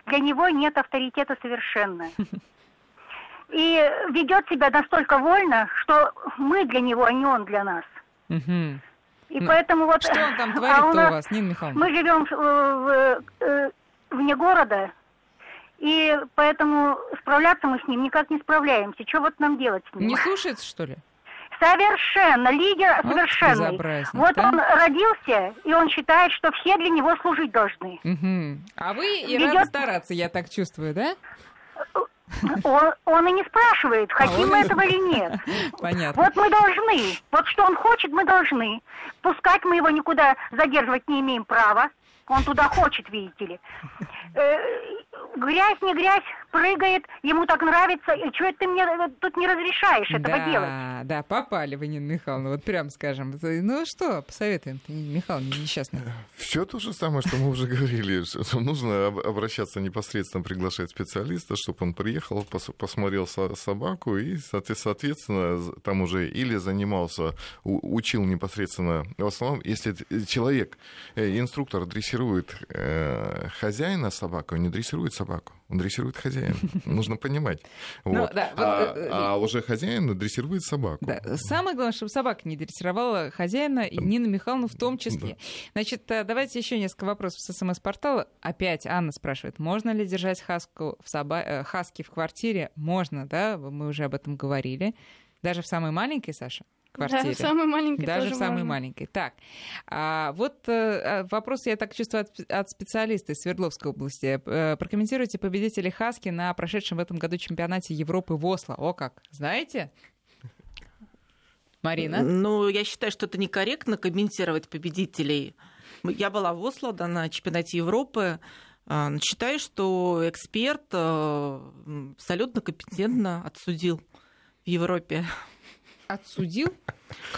[SPEAKER 7] Для него нет авторитета совершенно. <laughs> И ведет себя настолько вольно, что мы для него, а не он для нас. И ну, поэтому вот...
[SPEAKER 1] Что он там творит <laughs> а у, нас, у вас, Нина Михайловна?
[SPEAKER 7] Мы живем в, в, э, вне города, и поэтому справляться мы с ним никак не справляемся. Что вот нам делать с ним?
[SPEAKER 1] Не слушается, что ли?
[SPEAKER 7] Совершенно, лидер вот совершенный. Вот да? он родился, и он считает, что все для него служить должны.
[SPEAKER 1] Угу. А вы и Ведет... рады стараться, я так чувствую, да?
[SPEAKER 7] Он, он и не спрашивает, хотим а мы этого или нет.
[SPEAKER 1] Понятно.
[SPEAKER 7] Вот мы должны. Вот что он хочет, мы должны. Пускать мы его никуда задерживать не имеем права. Он туда хочет, видите ли. Э, грязь, не грязь, прыгает, ему так нравится, и что ты мне э, тут не разрешаешь этого
[SPEAKER 1] да,
[SPEAKER 7] делать?
[SPEAKER 1] Да, попали вы, Нина Михайловна, вот прям скажем. Ну что, посоветуем, Нина Михайловна, несчастная.
[SPEAKER 2] Все то же самое, что мы уже говорили, что нужно обращаться непосредственно, приглашать специалиста, чтобы он приехал, посмотрел собаку и, соответственно, там уже или занимался, учил непосредственно, в основном, если человек, э, инструктор дрессирует э, хозяина собаку, не дрессирует собаку, он дрессирует хозяина. <laughs> Нужно понимать. Ну, вот. а, э, а уже хозяин дрессирует собаку.
[SPEAKER 1] Да. Самое главное, чтобы собака не дрессировала хозяина и Нина Михайловна в том числе. Да. Значит, э, давайте еще несколько вопросов с СМС-портала. Опять Анна спрашивает, можно ли держать хаску в соба... Э, хаски в квартире? Можно, да, мы уже об этом говорили. Даже в самой маленькой, Саша? Квартире.
[SPEAKER 3] Да, в самой маленькой
[SPEAKER 1] Даже
[SPEAKER 3] тоже
[SPEAKER 1] в самой
[SPEAKER 3] можно.
[SPEAKER 1] маленькой. Так, а, вот а, вопрос, я так чувствую, от, от специалиста из Свердловской области. А, прокомментируйте победителей Хаски на прошедшем в этом году чемпионате Европы в Осло. О как, знаете? Марина?
[SPEAKER 4] Ну, я считаю, что это некорректно комментировать победителей. Я была в Осло да, на чемпионате Европы. Считаю, что эксперт абсолютно компетентно отсудил в Европе
[SPEAKER 1] Отсудил?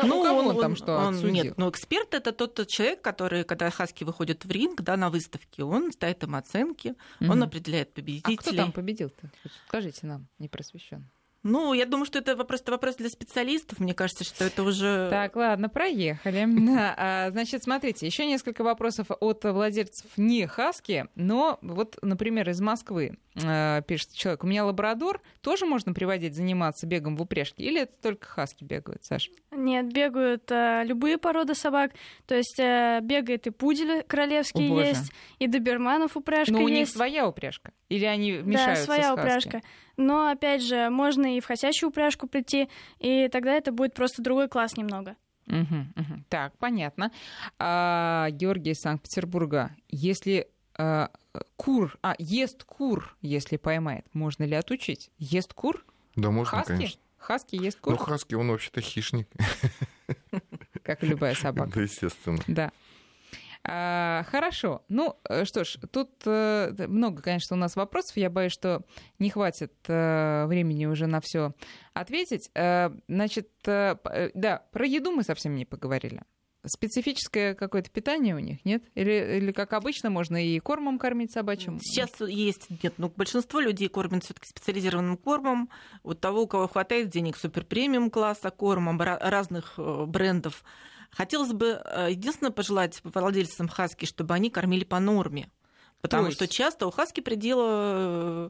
[SPEAKER 1] Ну, кого он, он там что он, отсудил?
[SPEAKER 4] Нет, ну эксперт это тот человек, который, когда хаски выходят в ринг, да, на выставке, он ставит им оценки, угу. он определяет победителей. А
[SPEAKER 1] кто там победил-то? Скажите нам, непросвещенно.
[SPEAKER 4] Ну, я думаю, что это вопрос, это вопрос для специалистов. Мне кажется, что это уже...
[SPEAKER 1] Так, ладно, проехали. <laughs> А, значит, смотрите, еще несколько вопросов от владельцев не Хаски, но вот, например, из Москвы э, пишет человек, у меня лабрадор, тоже можно приводить заниматься бегом в упряжке? Или это только Хаски бегают, Саша?
[SPEAKER 3] Нет, бегают э, любые породы собак. То есть бегает и пудель королевский есть, и доберманов упряжка
[SPEAKER 1] Но
[SPEAKER 3] есть.
[SPEAKER 1] у них своя упряжка? Или они мешаются
[SPEAKER 3] Да, своя упряжка. Но, опять же, можно и в хосящую упряжку прийти, и тогда это будет просто другой класс немного.
[SPEAKER 1] Угу, угу. Так, понятно. А, Георгий из Санкт-Петербурга. Если а, кур, а, ест кур, если поймает, можно ли отучить? Ест кур?
[SPEAKER 2] Да, можно,
[SPEAKER 1] Хаски?
[SPEAKER 2] конечно.
[SPEAKER 1] Хаски ест кур?
[SPEAKER 2] Ну, хаски, он вообще-то хищник.
[SPEAKER 1] Как и любая собака. <laughs>
[SPEAKER 2] Да, естественно.
[SPEAKER 1] Да. А, хорошо. Ну э, что ж, тут э, много, конечно, у нас вопросов. Я боюсь, что не хватит э, времени уже на все ответить. Э, значит, э, э, да, про еду мы совсем не поговорили. Специфическое какое-то питание у них, нет? Или, или как обычно, можно и кормом кормить собачьим?
[SPEAKER 4] Сейчас есть, нет, ну, большинство людей кормят все таки специализированным кормом. Вот того, у кого хватает денег супер премиум класса кормом разных брендов. Хотелось бы э, единственное пожелать владельцам хаски, чтобы они кормили по норме. Потому есть... что часто у хаски предела э,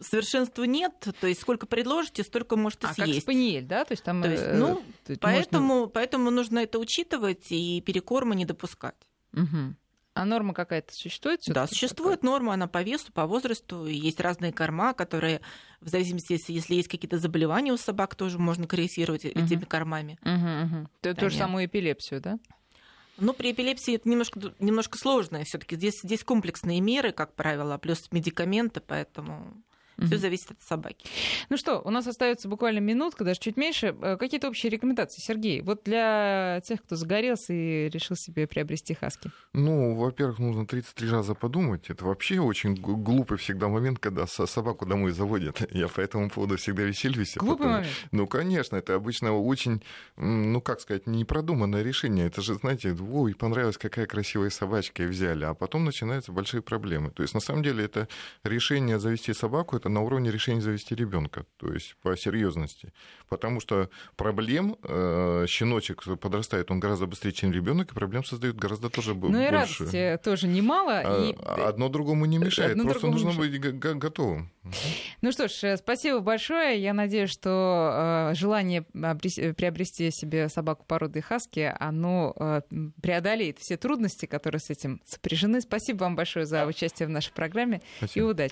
[SPEAKER 4] совершенства нет, то есть сколько предложите, столько можете
[SPEAKER 1] а
[SPEAKER 4] съесть.
[SPEAKER 1] Как спаниель, да? То есть там.
[SPEAKER 4] То есть, э, ну, то есть поэтому, можно... поэтому нужно это учитывать и перекорма не допускать.
[SPEAKER 1] Угу. А норма какая-то существует?
[SPEAKER 4] Да, существует какая? норма, она по весу, по возрасту. Есть разные корма, которые, в зависимости, если, если есть какие-то заболевания у собак, тоже можно корректировать угу. этими кормами.
[SPEAKER 1] Угу, угу. То, то же самую эпилепсию, да?
[SPEAKER 4] Ну, при эпилепсии это немножко, немножко сложное. все таки здесь, здесь комплексные меры, как правило, плюс медикаменты, поэтому Все зависит от собаки.
[SPEAKER 1] Ну что, у нас остается буквально минутка, даже чуть меньше. Э, какие-то общие рекомендации, Сергей? Вот для тех, кто загорелся и решил себе приобрести хаски.
[SPEAKER 2] Ну, во-первых, нужно 33 раза подумать. Это вообще очень глупый всегда момент, когда собаку домой заводят. <laughs> Я по этому поводу всегда веселюсь.
[SPEAKER 1] А глупый момент?
[SPEAKER 2] Ну, конечно, это обычно очень, ну, как сказать, непродуманное решение. Это же, знаете, ой, понравилась какая красивая собачка, и взяли. А потом начинаются большие проблемы. То есть, на самом деле, это решение завести собаку, это на уровне решения завести ребенка. То есть, по серьезности. Потому что проблем э, щеночек подрастает, он гораздо быстрее, чем ребенок, и проблем создают гораздо тоже ну, больше.
[SPEAKER 1] Ну и радости тоже немало.
[SPEAKER 2] А, и... Одно другому не мешает. Одно Просто нужно мешает. быть готовым.
[SPEAKER 1] Ну что ж, спасибо большое. Я надеюсь, что э, желание приобрести себе собаку породы хаски, оно э, преодолеет все трудности, которые с этим сопряжены. Спасибо вам большое за участие в нашей программе
[SPEAKER 2] спасибо.
[SPEAKER 1] и удачи.